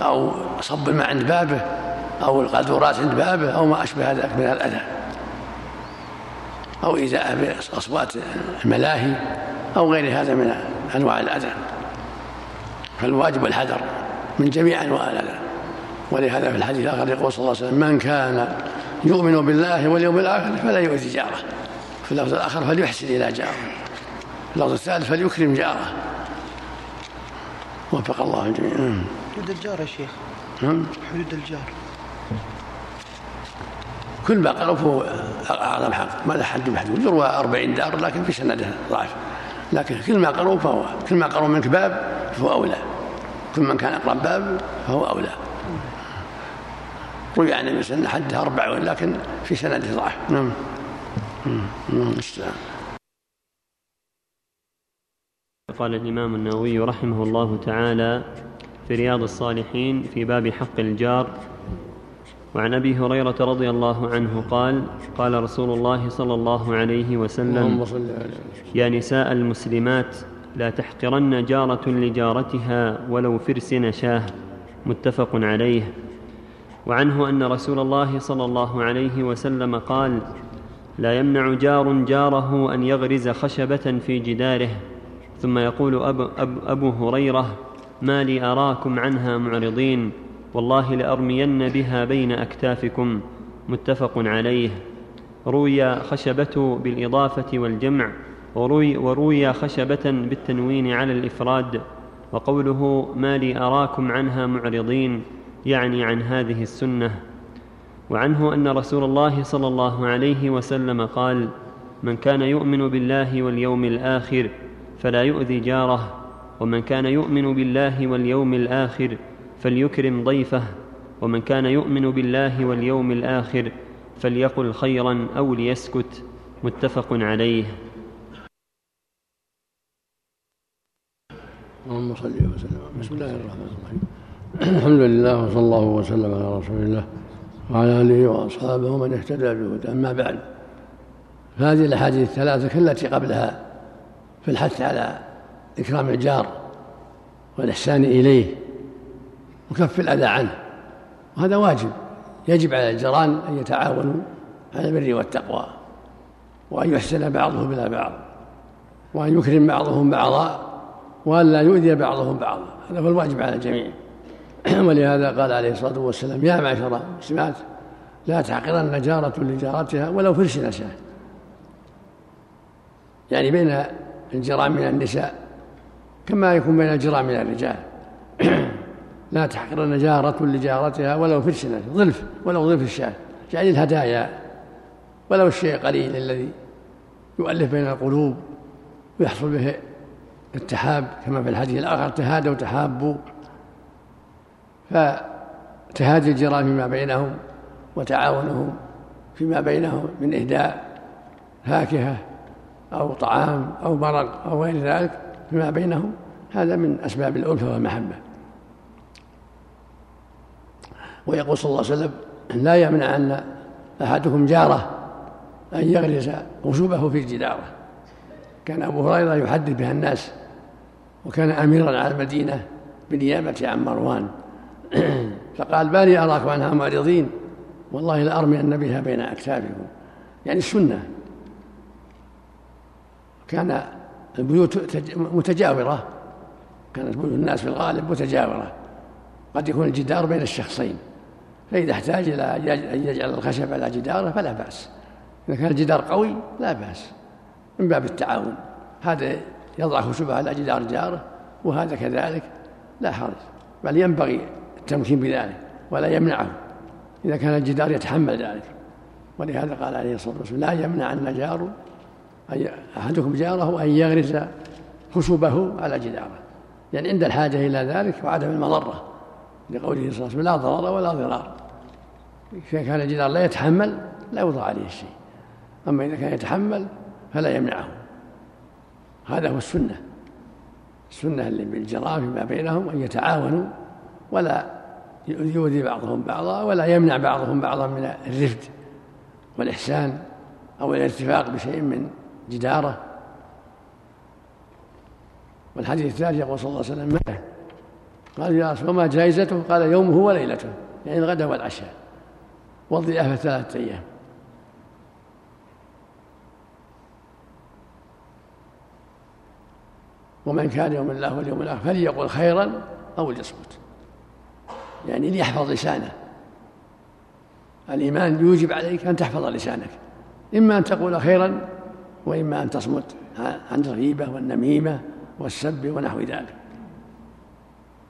Speaker 2: أو صب الماء عند بابه أو القاذورات عند بابه أو ما أشبه ذلك من الأذى. أو إيذاءه بأصوات الملاهي أو غير هذا من أنواع الأذى. فالواجب الحذر من جميع أنواع الأذى. ولهذا في الحديث الآخر يقول صلى الله عليه وسلم من كان يؤمن بالله واليوم الآخر فلا يؤذي جاره. في اللفظ الآخر فليحسن إلى جاره. في اللفظ الثالث فليكرم جاره. وفق الله الجميع
Speaker 3: جود الجار يا شيخ.
Speaker 2: نعم.
Speaker 4: حدود الجار.
Speaker 2: كل ما قالوا فهو أعظم حق. ما له حد محدود يروى أربعين دار لكن في سنده ضعف لكن كل ما قروا فهو كل ما قروا منك باب فهو أولى. كل من كان أقرب باب فهو أولى. روي عن النبي صلى حده أربع لكن في سنده ضعف. نعم. نعم.
Speaker 1: قال الإمام النووي رحمه الله تعالى في رياض الصالحين في باب حق الجار. وعن أبي هريرة رضي الله عنه قال قال رسول الله صلى الله عليه وسلم يا نساء المسلمات لا تحقرن جارة لجارتها ولو فرس نشاه. متفق عليه. وعنه أن رسول الله صلى الله عليه وسلم قال لا يمنع جار جاره أن يغرز خشبة في جداره. ثم يقول أبو, أبو, أبو هريرة ما لي أراكم عنها معرضين والله لأرمين بها بين أكتافكم. متفق عليه. روي خشبة بالإضافة والجمع وروي, وروي خشبة بالتنوين على الإفراد وقوله ما لي أراكم عنها معرضين يعني عن هذه السنة وعنه أن رسول الله صلى الله عليه وسلم قال من كان يؤمن بالله واليوم الآخر فلا يؤذي جاره ومن كان يؤمن بالله واليوم الآخر فليكرم ضيفه ومن كان يؤمن بالله واليوم الآخر فليقل خيرا أو ليسكت. متفق عليه.
Speaker 2: اللهم صل وسلم. بسم الله الرحمن الرحيم. الحمد لله وصلى الله وسلم على رسول الله وعلى آله وأصحابه ومن اهتدى بهدى أما بعد فهذه الأحاديث الثلاثة كالتي قبلها في الحث على إكرام الجار والإحسان إليه وكف الأذى عنه وهذا واجب. يجب على الجيران أن يتعاونوا على البر والتقوى وأن يحسن بعضهم إلى بعض وأن يكرم بعضهم بعضا وأن لا يؤذي بعضهم بعضا. هذا هو الواجب على الجميع. [clears throat] ولهذا قال عليه الصلاة والسلام يا معشر المسلمات لا تحقرن جارة لجارتها ولو فرش نشاه يعني بين الجرام من النساء كما يكون بين الجرام من الرجال. [clears throat] لا تحقرن جارة لجارتها ولو في السنة ظلف ولو ظلف الشاة. يعني الهدايا ولو الشيء قليل الذي يؤلف بين القلوب ويحصل به التحاب كما في الحديث الآخر تهادوا تحابوا فتهادي الجيران فيما بينهم وتعاونهم فيما بينهم من إهداء فاكهة أو طعام أو مرق أو غير ذلك فيما بينهم. هذا من أسباب الألفة والمحبة. ويقول صلى الله عليه وسلم لا يمنع أن أحدكم جاره أن يغرس غشوبه في جداره كان أبو هريرة يحدث بها الناس وكان أميرا على المدينة بنيابة عن مروان. [coughs] فقال بالي أراكم عنها معرضين. والله لأرمين بها بين أكتافكم يعني السنة. كان البيوت متجاورة. كانت بيوت الناس في الغالب متجاورة. قد يكون الجدار بين الشخصين. فإذا احتاج إلى أن يجعل الخشب على جداره فلا بأس. إذا كان الجدار قوي لا بأس. من باب التعاون. هذا يضع خشبه على جدار جاره وهذا كذلك لا حرج. بل ينبغي التمكين بذلك ولا يمنعه. إذا كان الجدار يتحمل ذلك. ولهذا قال عليه الصلاة والسلام لا يمنع النجار أحدكم جاره أن يغرس خشبه على جداره. يعني عند الحاجة إلى ذلك وعدم المضرة. لقوله صلى الله عليه وسلم لا ضرر ولا ضرار. إذا كان الجدار لا يتحمل لا يوضع عليه الشيء أما إذا كان يتحمل فلا يمنعه. هذا هو السنة. السنة اللي بالجيران فيما بينهم أن يتعاونوا ولا يؤذي بعضهم بعضا ولا يمنع بعضهم بعضا من الرفد والإحسان أو الارتفاق بشيء من جداره. والحديث الثالث يقول صلى الله عليه وسلم متى قال يا رسول وما جائزته؟ قال يومه وليلته يعني الغداء والعشاء. والضيافة ثلاثة أيام. ومن كان يوم الله واليوم الآخر فليقل خيرا أو ليصمت. يعني ليحفظ لسانه الإيمان يوجب عليك أن تحفظ لسانك. إما أن تقول خيرا وإما أن تصمت عن الغيبة والنميمة والسب ونحو ذلك.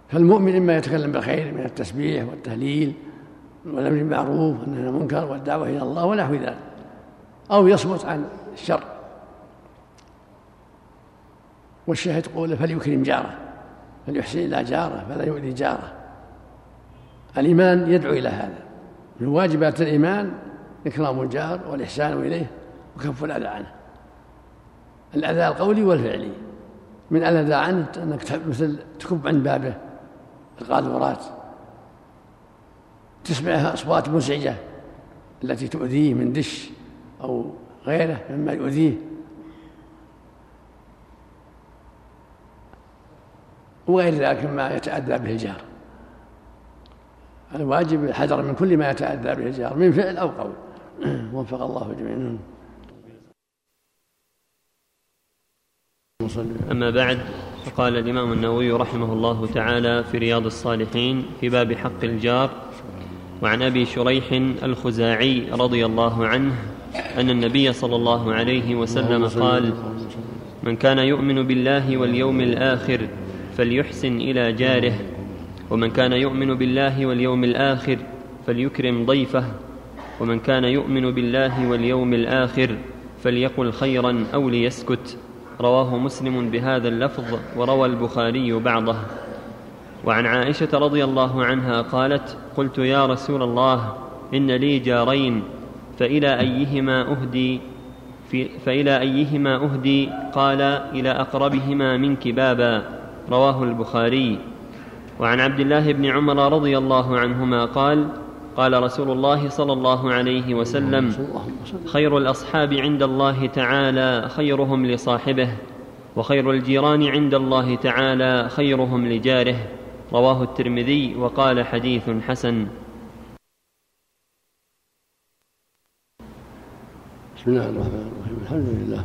Speaker 2: فالمؤمن إما يتكلم بالخير من التسبيح والتهليل والأمر بالمعروف والنهي عن المنكر والدعوة إلى الله ونحو ذلك أو يصمت عن الشر. والشاهد قوله فليكرم جاره فليحسن إلى جاره فلا يؤذي جاره. الإيمان يدعو إلى هذا. من واجبات الإيمان إكرام الجار والإحسان إليه وكف الأذى عنه. الأذى القولي والفعلي. من الأذى عنه أنك مثل تكب عند بابه القاذورات. تسمعها أصوات مزعجة التي تؤذيه من دش أو غيره مما يؤذيه. وغير ذلك مما يتأذى به الجار الواجب الحذر من كل ما يتأذى به الجار من فعل أو قول. [clears throat] وفق الله جميعا.
Speaker 1: أما بعد فقال الإمام النووي رحمه الله تعالى في رياض الصالحين في باب حق الجار وعن أبي شريح الخزاعي رضي الله عنه أن النبي صلى الله عليه وسلم قال من كان يؤمن بالله واليوم الآخر فليحسن إلى جاره ومن كان يؤمن بالله واليوم الآخر فليكرم ضيفه. ومن كان يؤمن بالله واليوم الآخر فليقل خيرا أو ليسكت. رواه مسلم بهذا اللفظ وروى البخاري بعضه. وعن عائشة رضي الله عنها قالت قلت يا رسول الله إن لي جارين فإلى أيهما أهدي؟ في فإلى أيهما أهدي؟ قال إلى أقربهما منك بابا. رواه البخاري. وعن عبد الله بن عمر رضي الله عنهما قال قال رسول الله صلى الله عليه وسلم خير الأصحاب عند الله تعالى خيرهم لصاحبه وخير الجيران عند الله تعالى خيرهم لجاره. رواه الترمذي وقال حديث حسن.
Speaker 2: بسم الله الرحمن الرحيم. الحمد لله.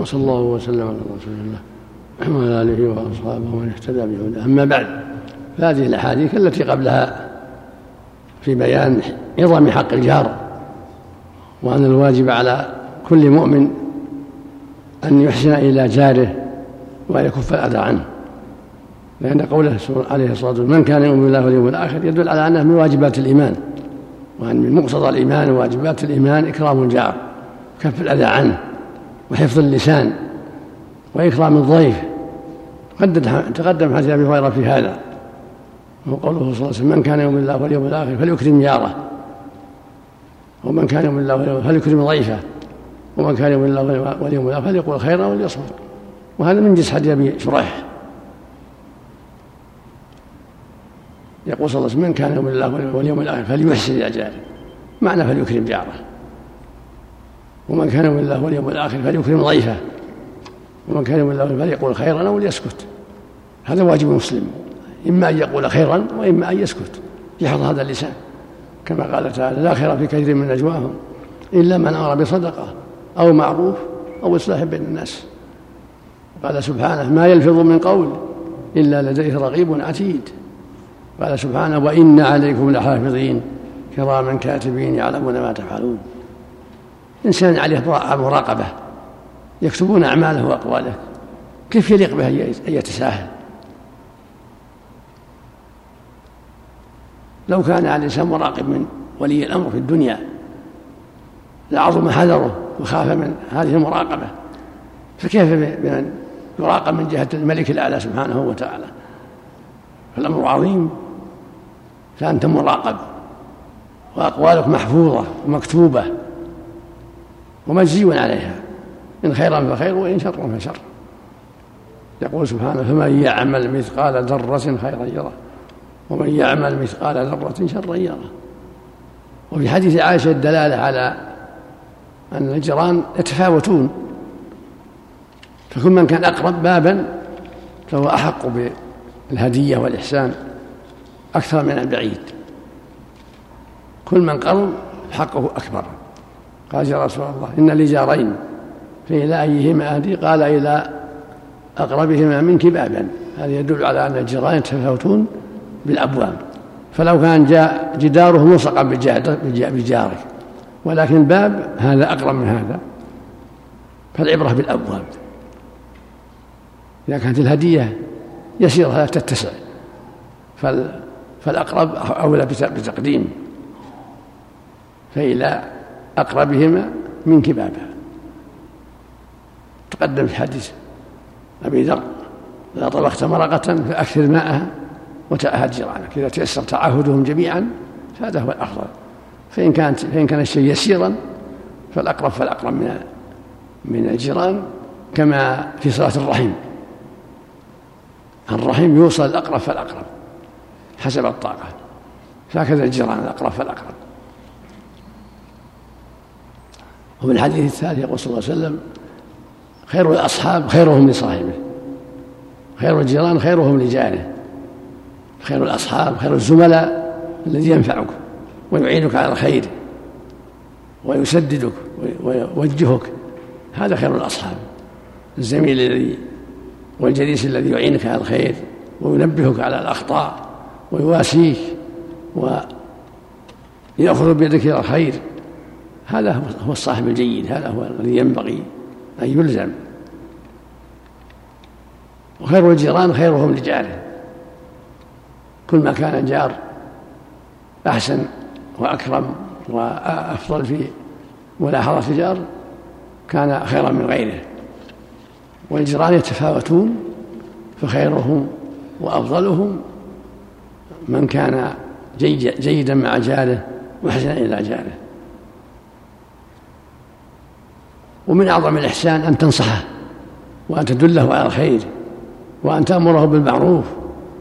Speaker 2: وصلى الله وسلم على رسول الله وعلى آله وأصحابه ومن اهتدى بهداه. أما بعد فهذه الأحاديث التي قبلها في بيان عظم حق الجار وأن الواجب على كل مؤمن أن يحسن إلى جاره وأن يكف الأذى عنه. لأن قوله عليه الصلاة والسلام من كان يؤمن بالله واليوم الآخر يدل على أنه من واجبات الإيمان وأن من مقتضى الإيمان وواجبات الإيمان إكرام الجار كف الأذى عنه وحفظ اللسان وإكرام الضيف. تقدم حديث أبي هريرة في هذا. وقوله صلى الله عليه وسلم من كان يؤمن الله واليوم الآخر فليكرم جاره ومن كان يؤمن الله واليوم فليكرم ضيفه. ومن كان يؤمن الله واليوم الآخر فليقول خيرا وليصمت. وهذا من جنس حديث أبي شريح. يقول صلى الله عليه وسلم من كان يؤمن الله واليوم الآخر فليحسن إلى جاره معنى فليكرم جاره ومن كان يؤمن الله واليوم الآخر فليكرم ضيفه. ومن كان يؤمن الله فليقول خيرا أو ليسكت هذا واجب مسلم. إما أن يقول خيرا وإما أن يسكت. يحفظ هذا اللسان. كما قال تعالى لا خير في كثير من نجواهم إلا من أمر بصدقة أو معروف أو إصلاح بين الناس. قال سبحانه ما يلفظ من قول إلا لديه رقيب عتيد. قال سبحانه وإن عليكم لحافظين كراما كاتبين يعلمون ما تفعلون. إنسان عليه مراقبة يكتبون أعماله وأقواله. كيف يليق به أن يتساهل؟ لو كان على الإنسان مراقب من ولي الأمر في الدنيا لعظم حذره وخاف من هذه المراقبة فكيف بمن يراقب من جهة الملك الأعلى سبحانه وتعالى؟ فالأمر عظيم. فأنت مراقب وأقوالك محفوظة ومكتوبة ومجزي عليها إن خيرا فخير وإن شرا فشر. يقول سبحانه فمن يعمل مثقال ذرة خيرا يره. ومن يعمل مثقال ذرة شرا يره. وفي حديث عائشة الدلالة على أن الجيران يتفاوتون. فكل من كان أقرب بابا فهو أحق بالهدية والإحسان أكثر من البعيد. كل من قرب حقه أكبر. قال يا رسول الله إن لي جارين فإلى أيهما أهدي؟ قال إلى أقربهما منك بابا. هذا يدل على أن الجيران يتفاوتون بالأبواب. فلو كان جاء جداره ملصقا بجارك ولكن الباب هذا أقرب من هذا. فالعبرة بالأبواب. إذا كانت الهدية يسيرة لا تتسع. فالأقرب أولى بتقديم. فإلى أقربهما من كبابها. تقدم في حديث أبي ذر إذا طبخت مرقة فأكثر ماءها وتعهد جيرانك إذا تيسر تعهدهم جميعا فهذا هو الأفضل. فإن كانت فإن كان الشيء يسيرا فالأقرب فالأقرب من من الجيران كما في صلاة الرحم الرحم يوصل الأقرب فالأقرب حسب الطاقة. فهكذا الجيران الأقرب فالأقرب. وفي الحديث الثالث يقول صلى الله عليه وسلم خير الأصحاب خيرهم لصاحبه. خير الجيران خيرهم لجاره. خير الأصحاب خير الزملاء الذي ينفعك ويعينك على الخير ويسددك ويوجهك. هذا خير الأصحاب الزميل الذي والجليس الذي يعينك على الخير وينبهك على الأخطاء ويواسيك ويأخذ بيدك إلى الخير. هذا هو الصاحب الجيد هذا هو الذي ينبغي أن يلزم. وخير الجيران خيرهم لجاره. كل ما كان الجار أحسن وأكرم وأفضل في ملاحظة الجار كان خيرا من غيره. والجيران يتفاوتون فخيرهم وأفضلهم من كان جيدا مع جاره محسنا إلى جاره. ومن أعظم الإحسان أن تنصحه وأن تدله على الخير وأن تأمره بالمعروف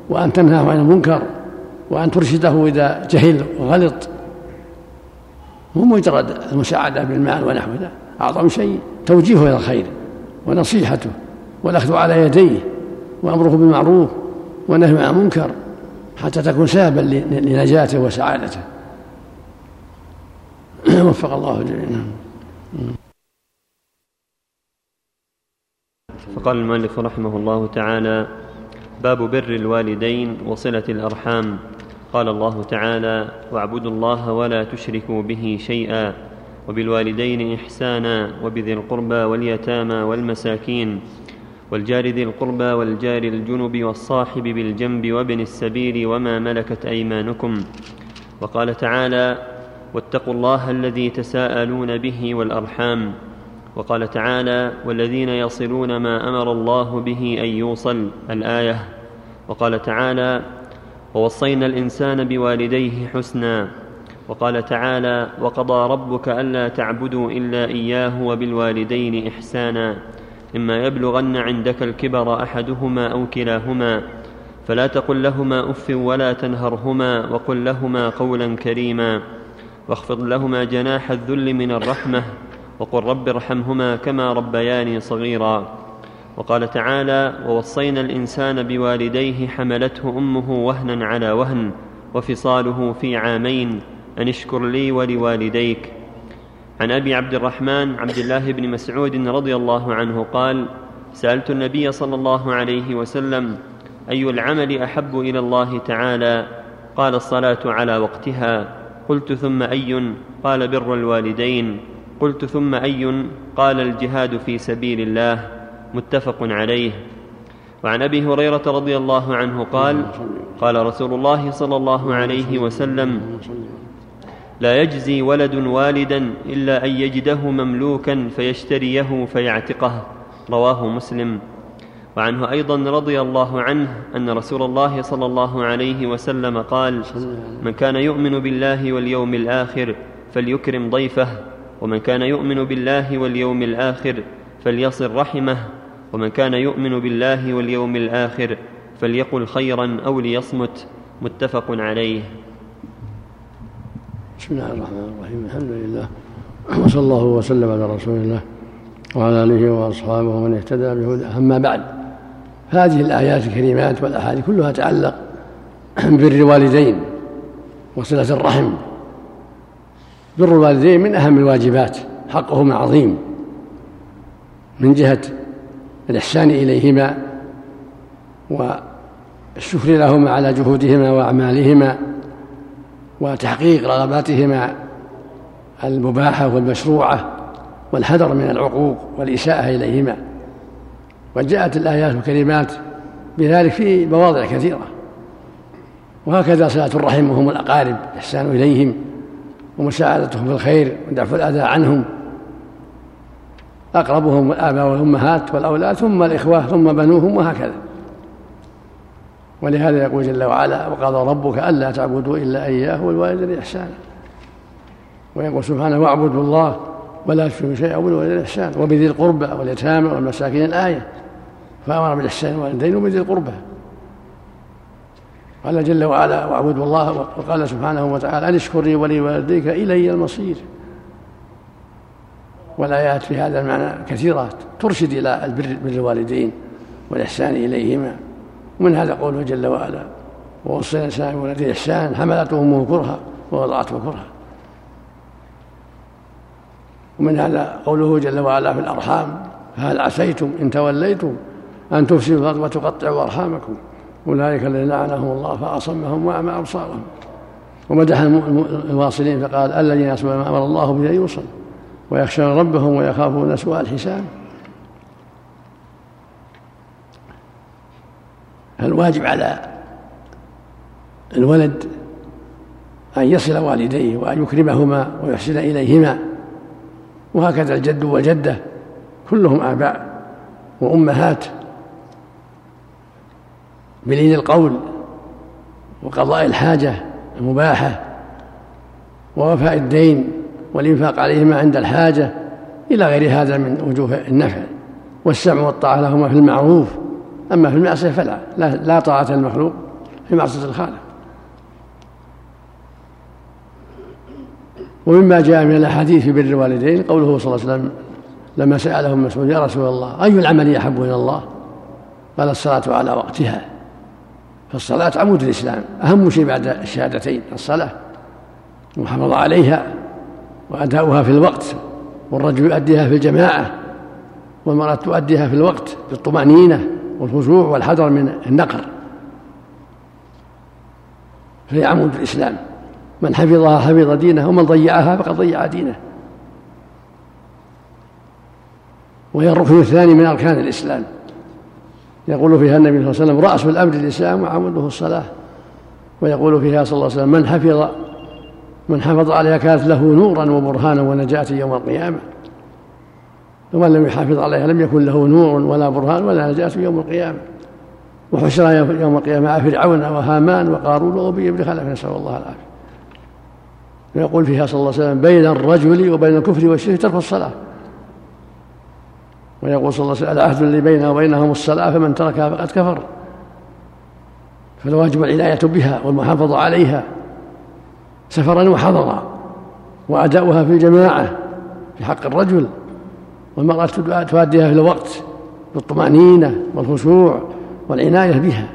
Speaker 2: وأن تنهاه عن المنكر وأن ترشده إذا جهل وغلط. مو مجرد المساعدة بالمال ونحو ذلك أعظم شيء توجيهه إلى الخير ونصيحته والأخذ على يديه وأمره بالمعروف ونهي عن المنكر حتى تكون سببا لنجاته وسعادته. [clears throat] وفق الله الجميع.
Speaker 1: فقال المؤلف رحمه الله تعالى باب بر الوالدين وصلة الأرحام. قال الله تعالى واعبدوا الله ولا تشركوا به شيئا وبالوالدين إحسانا وبذي القربى واليتامى والمساكين والجار ذي القربى والجار الجنب والصاحب بالجنب وابن السبيل وما ملكت أيمانكم. وقال تعالى واتقوا الله الذي تساءلون به والأرحام. وقال تعالى والذين يصلون ما أمر الله به أن يوصل الآية. وقال تعالى ووصينا الإنسان بوالديه حسنا وقال تعالى وقضى ربك ألا تعبدوا إلا إياه وبالوالدين إحسانا إما يبلغن عندك الكبر أحدهما أو كلاهما فلا تقل لهما أف ولا تنهرهما وقل لهما قولا كريما واخفض لهما جناح الذل من الرحمة وقل رب ارحمهما كما ربياني صغيرا. وقال تعالى ووصينا الإنسان بوالديه حملته أمه وهنا على وهن وفصاله في عامين أن اشكر لي ولوالديك. عن أبي عبد الرحمن عبد الله بن مسعود رضي الله عنه قال سألت النبي صلى الله عليه وسلم أي العمل أحب إلى الله تعالى؟ قال الصلاة على وقتها. قلت ثم أي؟ قال بر الوالدين. قلت ثم اي قال الجهاد في سبيل الله متفق عليه. وعن أبي هريرة رضي الله عنه قال قال رسول الله صلى الله عليه وسلم لا يجزي ولد والدا إلا أن يجده مملوكا فيشتريه فيعتقه. رواه مسلم. وعنه أيضا رضي الله عنه أن رسول الله صلى الله عليه وسلم قال من كان يؤمن بالله واليوم الآخر فليكرم ضيفه. ومن كان يؤمن بالله واليوم الآخر فليصل رحمه ومن كان يؤمن بالله واليوم الآخر فليقل خيرا أو ليصمت متفق عليه.
Speaker 2: بسم الله الرحمن الرحيم. الحمد لله وصلى الله وسلم على رسول الله وعلى آله وأصحابه ومن اهتدى بهداه. أما بعد هذه الآيات الكريمات والأحاديث كلها تعلق بر الوالدين وصلة الرحم. بر الوالدين من أهم الواجبات حقهما عظيم. من جهة الإحسان إليهما والشكر لهما على جهودهما وأعمالهما وتحقيق رغباتهما المباحة والمشروعة والحذر من العقوق والإساءة إليهما. وجاءت الآيات الكريمات بذلك في مواضع كثيرة. وهكذا صلة الرحم وهم الأقارب الإحسان إليهم. ومساعدتهم في الخير ودفع الأذى عنهم. أقربهم الآباء والأمهات والأولاد ثم الإخوة ثم بنوهم وهكذا. ولهذا يقول جل وعلا وقضى ربك ألا تعبدوا إلا إياه والوالدين إحسانا ويقول سبحانه واعبدوا الله ولا تشركوا شيئا بالوالدين إحسانا وبذي القربى واليتامى والمساكين الآية. فأمر بالإحسان والدين وبذي القربى. قال جل وعلا واعبدوا الله وقال سبحانه وتعالى أن اشكر لي ولوالديك إلي المصير. والآيات في هذا المعنى كثيرة ترشد إلى البر بالوالدين والإحسان إليهما. ومن هذا قوله جل وعلا ووصينا الإنسان بولده إحسان حملته أمه كرها ووضعته كرها. ومن هذا قوله جل وعلا في الأرحام فهل عسيتم إن توليتم أن تفسدوا الأرض وتقطعوا أرحامكم؟ أولئك الذين لعنهم الله فأصمهم وأعمى أبصارهم. ومدح الواصلين فقال الذين يصلون ما أمر الله به أن يوصل. ويخشون ربهم ويخافون سوء الحساب. فالواجب على الولد أن يصل والديه وأن يكرمهما ويحسن إليهما. وهكذا الجد والجدة كلهم آباء وأمهات. بلين القول وقضاء الحاجة المباحة ووفاء الدين والإنفاق عليهما عند الحاجة إلى غير هذا من وجوه النفع والسمع والطاعة لهما في المعروف. أما في المعصية فلا لا, طاعة المخلوق في معصية الخالق. ومما جاء من الأحاديث في بر الوالدين قوله صلى الله عليه وسلم لما سأله مسعود يا رسول الله أي العمل أحب إلى الله؟ قال الصلاة على وقتها. فالصلاة عمود الإسلام أهم شيء بعد الشهادتين الصلاة المحافظة عليها وأداؤها في الوقت والرجل يؤديها في الجماعة والمرأة تؤديها في الوقت بالطمأنينة والخشوع والحذر من النقر. فهي عمود الإسلام. من حفظها حفظ دينه ومن ضيعها فقد ضيع دينه. وهي الركن الثاني من أركان الإسلام. يقول فيها النبي صلى الله عليه وسلم رأس الأمر الإسلام وعموده الصلاة. ويقول فيها صلى الله عليه وسلم من حفظ من حفظ عليها كانت له نورا وبرهانا ونجاة يوم القيامة. ومن لم يحافظ عليها لم يكن له نور ولا برهان ولا نجاة يوم القيامة. وحشر يوم القيامة مع فرعون وهامان وقارون وأبي بن خلف نسأل الله العافية. ويقول فيها صلى الله عليه وسلم بين الرجل وبين الكفر والشرك ترك الصلاة. ويقول صلى الله عليه وسلم العهد الذي بيننا وبينهم الصلاة فمن تركها فقد كفر. فالواجب العناية بها والمحافظة عليها. سفرا وحضرا وأداؤها في الجماعة في حق الرجل. والمرأة تؤديها في الوقت بالطمأنينة والخشوع والعناية بها.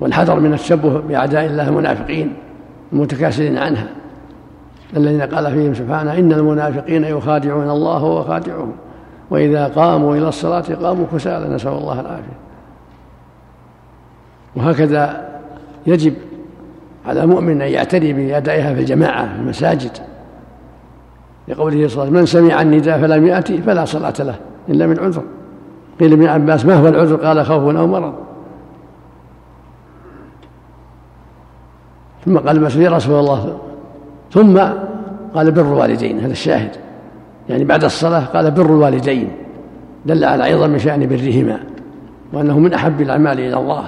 Speaker 2: والحذر من التشبه بأعداء الله المنافقين المتكاسلين عنها. الذين قال فيهم سبحانه إن المنافقين يخادعون الله وهو خادعهم وإذا قاموا إلى الصلاة قاموا كسالى نسأل الله العافية. وهكذا يجب على المؤمن أن يعتني بأدائها في الجماعة في المساجد. لقوله صلى الله عليه وسلم من سمع النداء فلم يأتي فلا صلاة له إلا من عذر. قيل ابن عباس ما هو العذر؟ قال خوف أو مرض. ثم قال المسعود يا رسول الله ثم قال بر الوالدين هذا الشاهد. يعني بعد الصلاة قال بر الوالدين دل على عظم شأن برهما وأنه من أحب الأعمال إلى الله.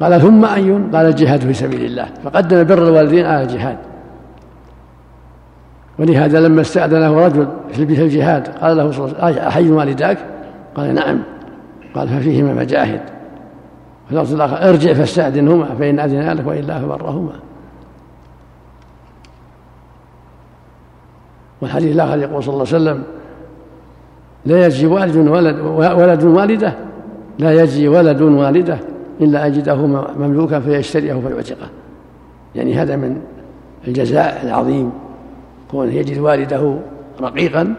Speaker 2: قال ثم أي قال الجهاد في سبيل الله. فقدم بر الوالدين على الجهاد. ولهذا لما استأذنه رجل في الجهاد قال له صلى الله عليه وسلم أحي والداك؟ قال نعم. قال ففيهما مجاهد. في الآخر ارجع فاستأذنهما فإن أذن لك وإلا فبرهما. والحديث الآخر يقول صلى الله عليه وسلم لا يجزي والد ولد ولد والدة لا يجزي ولد والدة إلا أجده مملوكا فيشتريه فيعتقه. يعني هذا من الجزاء العظيم كونه يجد والده رقيقا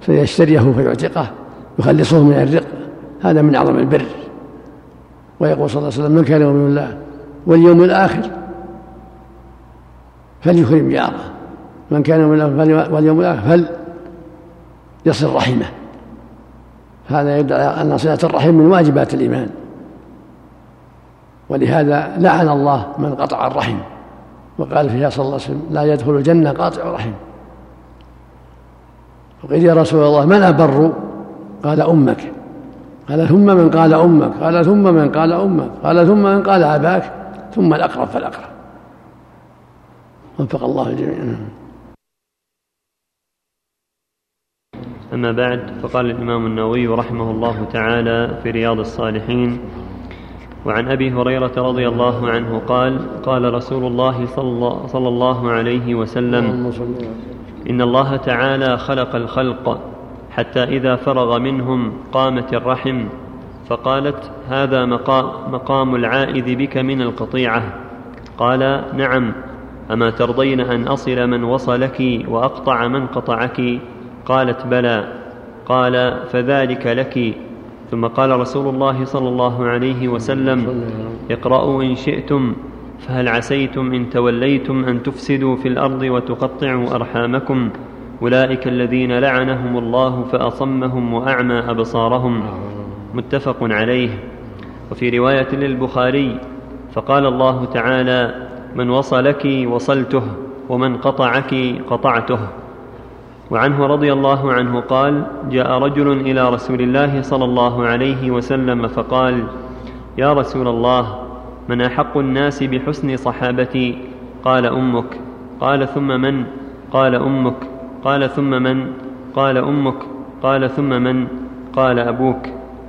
Speaker 2: فيشتريه فيعتقه يخلصه من الرق. هذا من أعظم البر. ويقول صلى الله عليه وسلم من كان يؤمن الله واليوم الآخر فليكرم جاره. من كان يؤمن الله واليوم الآخر فليصل رحمه. هذا يدعى أن صلة الرحم من واجبات الإيمان. ولهذا لعن الله من قطع الرحم. وقال فيها صلى الله عليه وسلم لا يدخل الجنة قاطع رحم وقيل يا رسول الله من أبر؟ قال أمك. قال ثم من قال أمك. قال ثم من قال أمك. قال ثم من قال أباك. ثم الأقرب فالأقرب. وفق الله الجميع.
Speaker 1: أما بعد فقال الإمام النووي رحمه الله تعالى في رياض الصالحين وعن أبي هريرة رضي الله عنه قال قال رسول الله صلى الله عليه وسلم إن الله تعالى خلق الخلق حتى إذا فرغ منهم قامت الرحم فقالت هذا مقام العائذ بك من القطيعة. قال نعم أما ترضين أن أصل من وصلك وأقطع من قطعك قالت بلى. قال فذلك لك. ثم قال رسول الله صلى الله عليه وسلم اقرأوا إن شئتم فهل عسيتم إن توليتم أن تفسدوا في الأرض وتقطعوا أرحامكم؟ أولئك الذين لعنهم الله فأصمهم وأعمى أبصارهم. متفق عليه. وفي رواية للبخاري فقال الله تعالى من وصلك وصلته ومن قطعك قطعته. وعنه رضي الله عنه قال جاء رجل إلى رسول الله صلى الله عليه وسلم فقال يا رسول الله من أحق الناس بحسن صحابتي؟ قال أمك. قال ثم من؟ قال أمك. قال ثم من؟ قال أمك. قال ثم من؟ قال أبوك.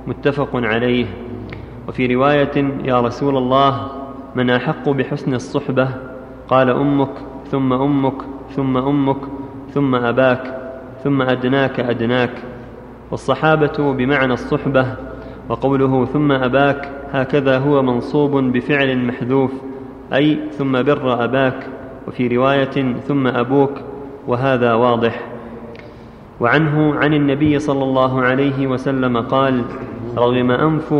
Speaker 1: متفق عليه. وفي رواية يا رسول الله من أحق بحسن الصحبة؟ قال أمك. ثم أمك. ثم أمك. ثم أباك ثم أدناك أدناك. والصحابة بمعنى الصحبة وقوله ثم أباك هكذا هو منصوب بفعل محذوف أي ثم بر أباك وفي رواية ثم أبوك وهذا واضح. وعنه عن النبي صلى الله عليه وسلم قال رغم أنف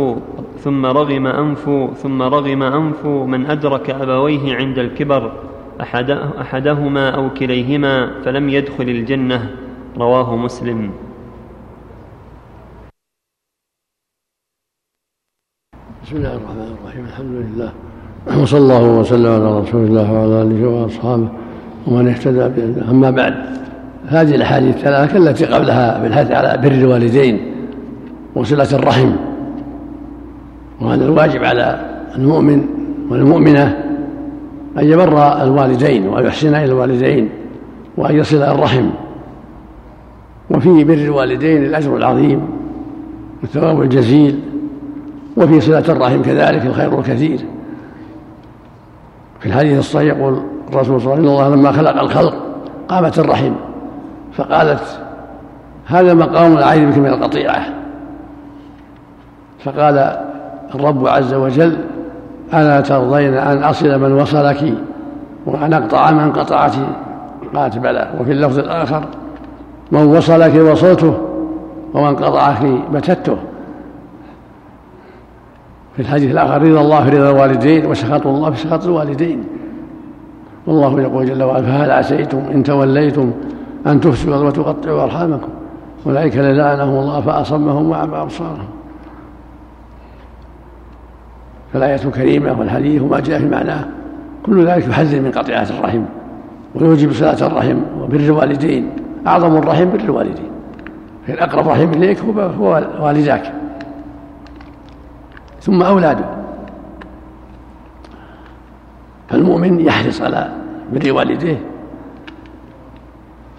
Speaker 1: ثم رغم أنف ثم رغم أنف من أدرك أبويه عند الكبر. أحدهما أو كليهما فلم يدخل الجنة. رواه مسلم.
Speaker 2: بسم الله الرحمن الرحيم. الحمد لله. وصلى الله وسلم على رسول الله وعلى آله وأصحابه ومن اهتدى بهداه. أما بعد هذه الأحاديث الثلاثة التي قبلها بالحث على بر الوالدين وصلة الرحم. وهذا الواجب على المؤمن والمؤمنة أن يبر الوالدين وأن يحسن إلى الوالدين وأن يصل الرحم. وفي بر الوالدين الأجر العظيم والثواب الجزيل وفي صلة الرحم كذلك الخير الكثير. في الحديث الصحيح يقول الرسول صلى الله عليه وسلم لما خلق الخلق قامت الرحم. فقالت هذا مقام العين بك من القطيعة. فقال الرب عز وجل ألا ترضين أن أصل من وصلك وأن أقطع من قطعك قالت بلى. وفي اللفظ الآخر من وصلك وصلته ومن قطعك بتته في الحديث الآخر رضا الله في رضا الوالدين وسخط الله في سخط الوالدين. والله يقول جل وعلا فهل عسيتم إن توليتم أن تفسدوا وتقطعوا أرحامكم؟ أولئك لعنهم الله فأصمهم وأعمى أبصارهم. فالآية الكريمة والحديث وما جاء في معناه. كل ذلك يحذر من قطيعة الرحم ويوجب صلاة الرحم وبر الوالدين أعظم الرحم بر الوالدين. الأقرب رحم إليك هو والداك. ثم أولاده فالمؤمن يحرص على بر والديه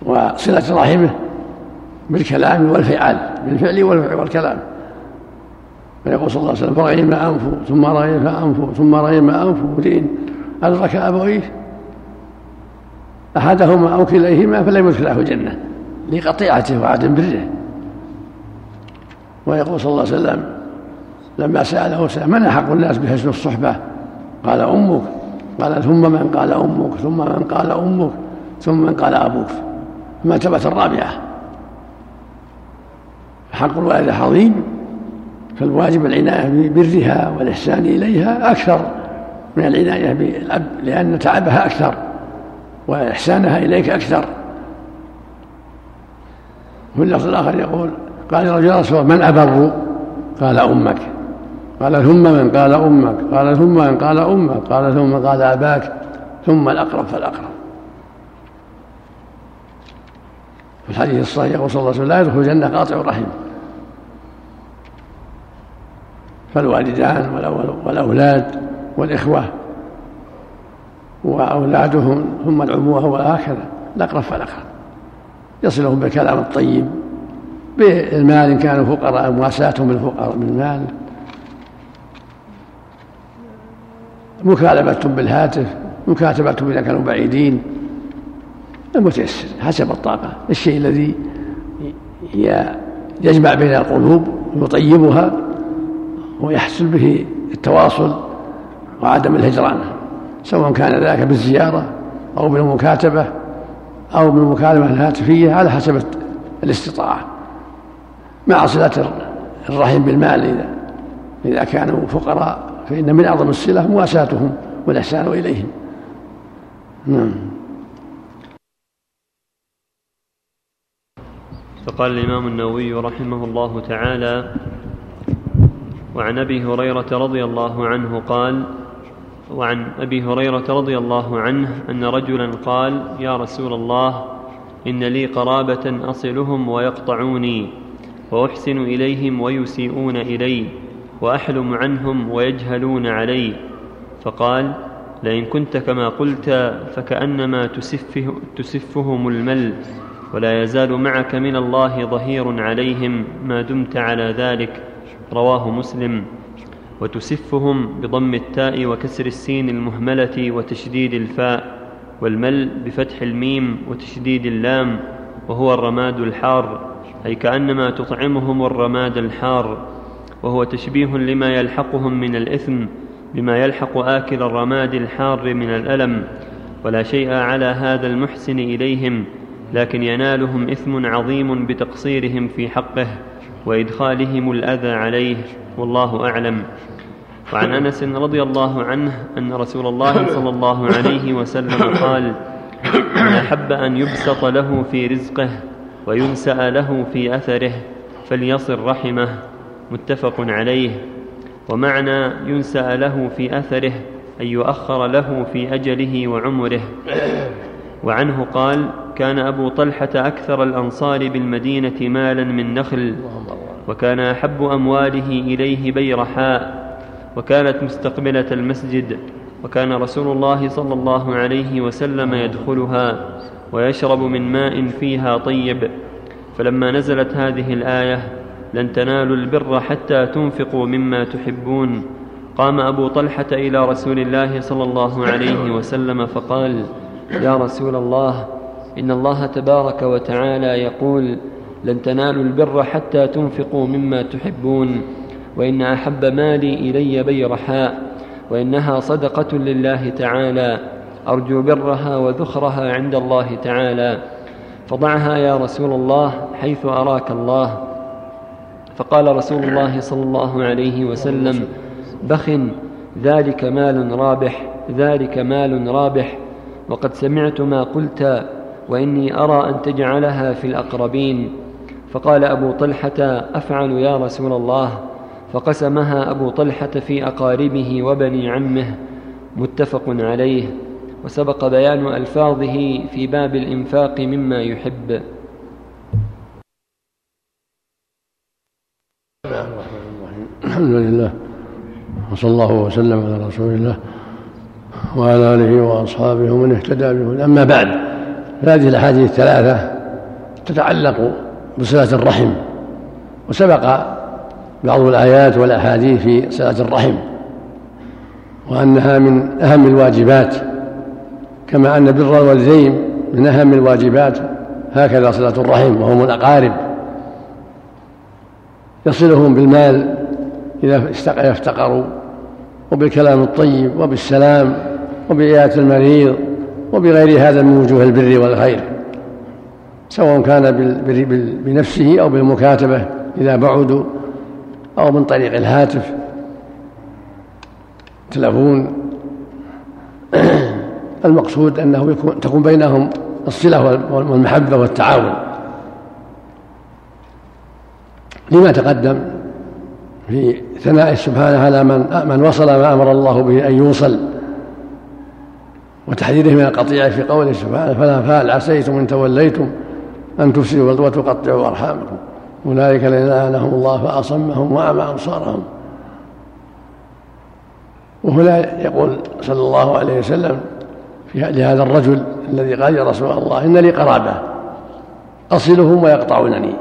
Speaker 2: وصلة رحمه بالكلام والفعال بالفعل والكلام. فيقول صلى الله عليه وسلم فرغم أنفه ثم رغم أنفه ثم رغم أنفه لين أدرك أبويه أحدهما أو كليهما فلم يدخله الجنة لقطيعته وعدم بره ويقول صلى الله عليه وسلم لما سأله سأل من أحق الناس بحسن الصحبة؟ قال أمك. قال ثم من قال أمك ثم من قال أمك ثم من قال أبوك. المرتبة الرابعة. حق الوالدة عظيم فالواجب العناية ببرها والإحسان إليها أكثر من العناية بالأب لأن تعبها أكثر وإحسانها إليك أكثر. وفي اللفظ الآخر يقول قال رجل رسول من أبر؟ قال أمك. قال ثم من؟ قال أمك. قال ثم من؟ قال أمك. قال ثم. من قال أباك. ثم الأقرب فالأقرب. في الحديث الصحيح يقول صلى الله عليه وسلم لا يدخل الجنة قاطع الرحم. فالوالدان والأولاد والإخوة وأولادهم ثم العموة وهكذا الأقرب فالأقرب يصلهم بالكلام الطيب بالمال إن كانوا فقراء مواساتهم بالفقراء بالمال. مكالمتهم بالهاتف مكاتبتهم إذا كانوا بعيدين. المتيسر حسب الطاقة. الشيء الذي يجمع بين القلوب ويطيبها ويحصل به التواصل وعدم الهجران سواء كان ذلك بالزيارة أو بالمكاتبة أو بالمكالمة الهاتفية على حسب الاستطاعة مع صلة الرحم بالمال إذا إذا كانوا فقراء فإن من أعظم الصلة مواساتهم والإحسان إليهم. نعم.
Speaker 1: فقال الإمام النووي رحمه الله تعالى وعن أبي هريرة رضي الله عنه قال وعن أبي هريرة رضي الله عنه أن رجلا قال يا رسول الله إن لي قرابة أصلهم ويقطعوني وأحسن إليهم ويسيئون إلي وأحلم عنهم ويجهلون علي. فقال لئن كنت كما قلت فكأنما تسفه تسفهم المل ولا يزال معك من الله ظهير عليهم ما دمت على ذلك. رواه مسلم وتسفهم بضم التاء وكسر السين المهملة وتشديد الفاء والمل بفتح الميم وتشديد اللام وهو الرماد الحار أي كأنما تطعمهم الرماد الحار وهو تشبيه لما يلحقهم من الإثم بما يلحق آكل الرماد الحار من الألم ولا شيء على هذا المحسن إليهم لكن ينالهم إثم عظيم بتقصيرهم في حقه. وإدخالهم الأذى عليه والله أعلم. وعن أنس رضي الله عنه أن رسول الله صلى الله عليه وسلم قال من أحب أن يبسط له في رزقه وينسأ له في أثره فليصل رحمه. متفق عليه. ومعنى ينسأ له في أثره أن يؤخر له في أجله وعمره. وعنه قال كان أبو طلحة أكثر الأنصار بالمدينة مالا من نخل. وكان أحب أمواله إليه بيرحاء وكانت مستقبلة المسجد وكان رسول الله صلى الله عليه وسلم يدخلها ويشرب من ماء فيها طيب. فلما نزلت هذه الآية لن تنالوا البر حتى تنفقوا مما تحبون. قام أبو طلحة إلى رسول الله صلى الله عليه وسلم فقال يا رسول الله إن الله تبارك وتعالى يقول لن تنالوا البر حتى تنفقوا مما تحبون وإن أحب مالي إلي بيرحاء وإنها صدقة لله تعالى أرجو برها وذخرها عند الله تعالى. فضعها يا رسول الله حيث أراك الله. فقال رسول الله صلى الله عليه وسلم بخ ذلك مال رابح ذلك مال رابح. وقد سمعت ما قلت وإني أرى أن تجعلها في الأقربين. فقال أبو طلحة أفعل يا رسول الله؟ فقسمها أبو طلحة في أقاربه وبني عمه متفق عليه وسبق بيان ألفاظه في باب الإنفاق مما يحب.
Speaker 2: الحمد لله وصلى الله وسلم على رسول الله وعلى آله وأصحابه ومن اهتدى به أما بعد فهذه الأحاديث الثلاثة تتعلق بصلة الرحم وسبق بعض الآيات والأحاديث في صلة الرحم وأنها من أهم الواجبات كما أن بر الوالدين من أهم الواجبات هكذا صلة الرحم وهم الأقارب. يصلهم بالمال إذا افتقروا وبالكلام الطيب وبالسلام وبإياة المريض وبغير هذا من وجوه البر والخير. سواء كان بنفسه أو بالمكاتبة إذا بعدوا أو من طريق الهاتف تلفون. [clears throat] المقصود أنه يكون تكون بينهم الصلة والمحبة والتعاون. لما تقدم في ثناء سبحانه على من من وصل ما أمر الله به أن يوصل وتحذيره من القطيعه في قوله سبحانه فلا فهل عسيتم إن توليتم. أن تفسدوا وتقطعوا أرحامكم. أولئك الذين لعنهم الله فأصمهم وأعمى أبصارهم. وهنا يقول صلى الله عليه وسلم في لهذا الرجل الذي قال يا رسول الله إن لي قرابة أصلهم ويقطعونني.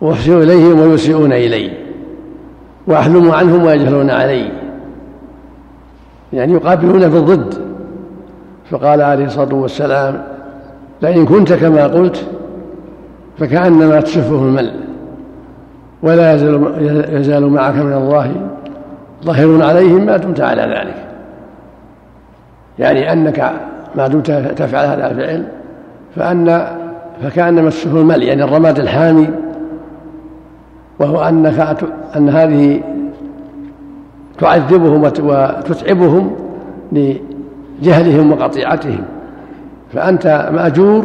Speaker 2: واحسن إليهم ويسيئون إلي. وأحلم عنهم ويجهلون علي. يعني يقابلون بالضد فقال عليه الصلاة والسلام لئن كنت كما قلت فكأنما تسفه الملء ولا يزال, يزال معك من الله ظاهر عليهم ما دمت على ذلك. يعني أنك ما دمت تفعل هذا الفعل فأن فكأنما تسفه الملء يعني الرماد الحامي وهو أنك أن هذه تعذبهم وتتعبهم لجهلهم وقطيعتهم. فأنت مأجور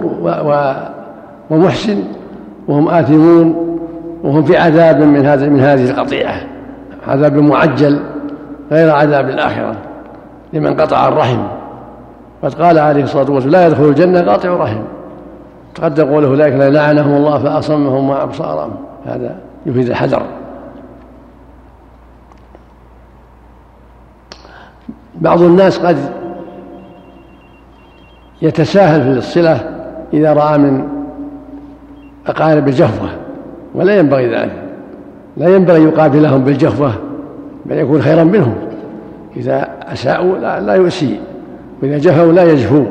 Speaker 2: ومحسن وهم آثمون وهم في عذاب من هذا من هذه القطيعة. عذاب معجل غير عذاب الآخرة لمن قطع الرحم. قد قال عليه الصلاة والسلام لا يدخل الجنة قاطع رحم. تقدم قوله أولئك لعنهم الله فأصمهم وأبصارهم. هذا يفيد الحذر. بعض الناس قد يتساهل في الصلة إذا رأى من أقارب الجفوة ولا ينبغي ذلك. لا ينبغي يقابلهم بالجفوة بل يكون خيرا منهم. إذا أساءوا لا, لا يؤسي. وإذا جفوا لا يجفو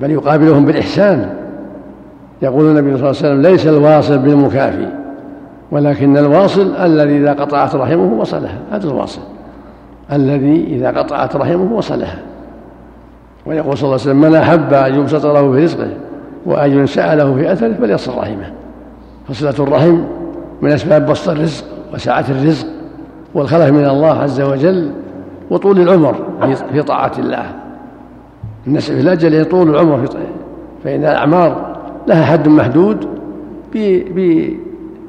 Speaker 2: بل يقابلهم بالإحسان. يقول النبي صلى الله عليه وسلم ليس الواصل بالمكافي ولكن الواصل الذي إذا قطعت رحمه وصلها. هذا الواصل. الذي إذا قطعت رحمه وصلها. ويقول صلى الله عليه وسلم من أحب أن يبسط له في رزقه وأن ينسأ له في أثره فليصل رحمه. فصلة الرحم من أسباب بسط الرزق وسعة الرزق والخلف من الله عز وجل وطول العمر في طاعة الله. النسع في الأجل يطول العمر في فإن الأعمار لها حد محدود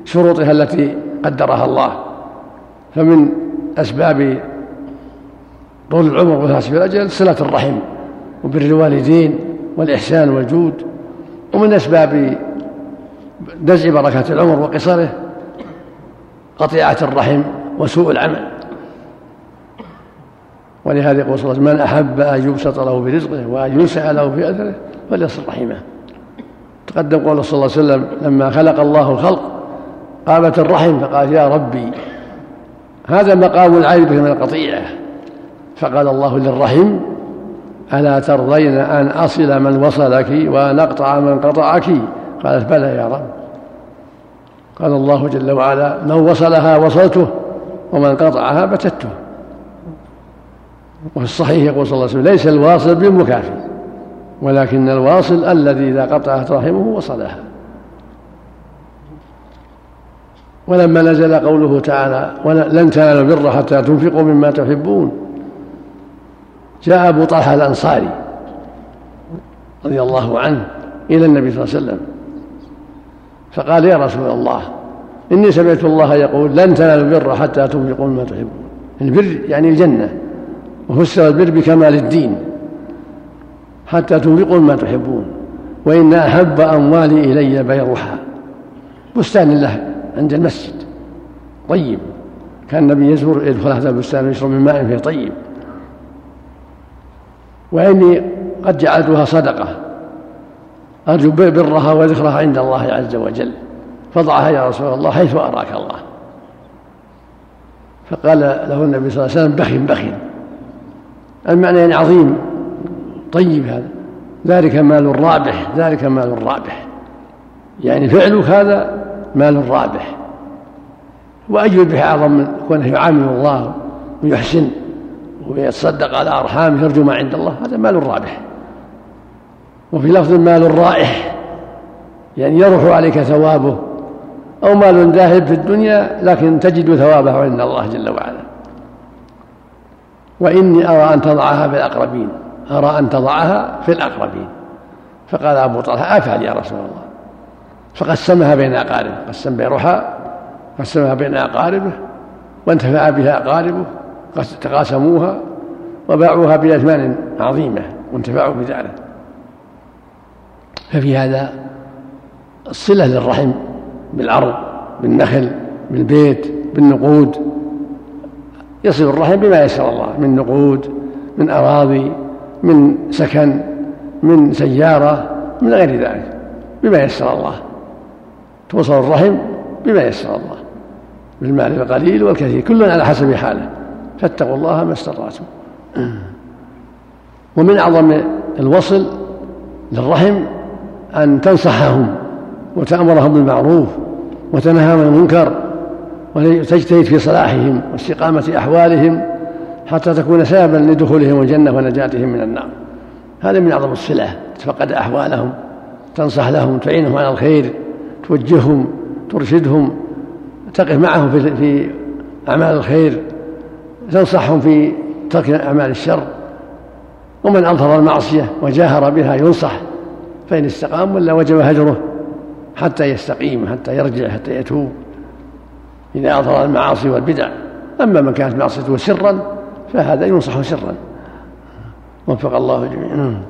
Speaker 2: بشروطها التي قدرها الله. فمن أسباب طول العمر وفاسد الأجل صلة الرحم. وبر الوالدين والإحسان والجود ومن أسباب نزع بركة العمر وقصره قطيعة الرحم وسوء العمل. ولهذا يقول صلى الله عليه وسلم من أحب أن يبسط له برزقه وأن ينسع له في أثره فليصل رحمه. تقدم قول صلى الله عليه وسلم لما خلق الله الخلق قامت الرحم فقال يا ربي هذا مقام العيب من القطيعة. فقال الله للرحم ألا ترضين أن أصل من وصلك وأن أقطع من قطعك؟ قالت بلى يا رب. قال الله جل وعلا من وصلها وصلته ومن قطعها بتته. وفي الصحيح يقول صلى الله عليه وسلم ليس الواصل بالمكافي ولكن الواصل الذي إذا قطعت رحمه وصلها. ولما نزل قوله تعالى لن تنالوا البر حتى تنفقوا مما تحبون. جاء أبو طلحة الأنصاري رضي الله عنه إلى النبي صلى الله عليه وسلم فقال يا رسول الله إني سمعت الله يقول لن تنالوا البر حتى تنفقوا مما تحبون. البر يعني الجنة وفسر البر بكمال الدين حتى تنفقوا مما تحبون وإن أحب أموالي إلي بيرها. بستان له عند المسجد طيب. كان النبي يزور يدخل هذا البستان ويشرب من ماء فيه طيب. وإني قد جعلتها صدقة. أرجو برها وذكرها عند الله عز وجل. فضعها يا رسول الله حيث أراك الله. فقال له النبي صلى الله عليه وسلم بخ بخ المعنى يعني عظيم. طيب هذا. ذلك مال رابح ذلك مال رابح يعني فعلك هذا مال رابح وأجر به أعظم من كونه يعامل الله ويحسن. ويتصدق على أرحامه يرجو ما عند الله هذا مال رابح. وفي لفظ مال رائح يعني يروح عليك ثوابه أو مال ذاهب في الدنيا لكن تجد ثوابه عند الله جل وعلا. وإني أرى أن تضعها في الأقربين أرى أن تضعها في الأقربين. فقال أبو طلحة أفعل يا رسول الله. فقسمها بين أقارب قسم بين رحى قسمها بين أقاربه وانتفع بها أقاربه. تقاسموها وباعوها بأثمان عظيمة وانتفعوا بذلك. ففي هذا الصلة للرحم بالعرض بالنخل بالبيت بالنقود. يصل الرحم بما يسر الله من نقود من أراضي من سكن من سيارة من غير ذلك بما يسر الله. توصل الرحم بما يسر الله بالمال القليل والكثير كل على حسب حاله. فاتقوا الله ما استطعتم. ومن أعظم الوصل للرحم أن تنصحهم وتأمرهم بالمعروف وتنهاهم عن المنكر وتجتهد في صلاحهم واستقامة أحوالهم حتى تكون سببا لدخولهم الجنة ونجاتهم من النار. هذا من أعظم الصلة تفقد أحوالهم تنصح لهم تعينهم على الخير توجههم ترشدهم تقف معهم في, أعمال الخير. تنصحهم في ترك أعمال الشر ومن أظهر المعصية وجاهر بها ينصح فإن استقام ولا وجب هجره حتى يستقيم حتى يرجع حتى يتوب. إذا أظهر المعاصي والبدع أما من كانت معصيته سرا فهذا ينصح سرا. وفق الله جميعا.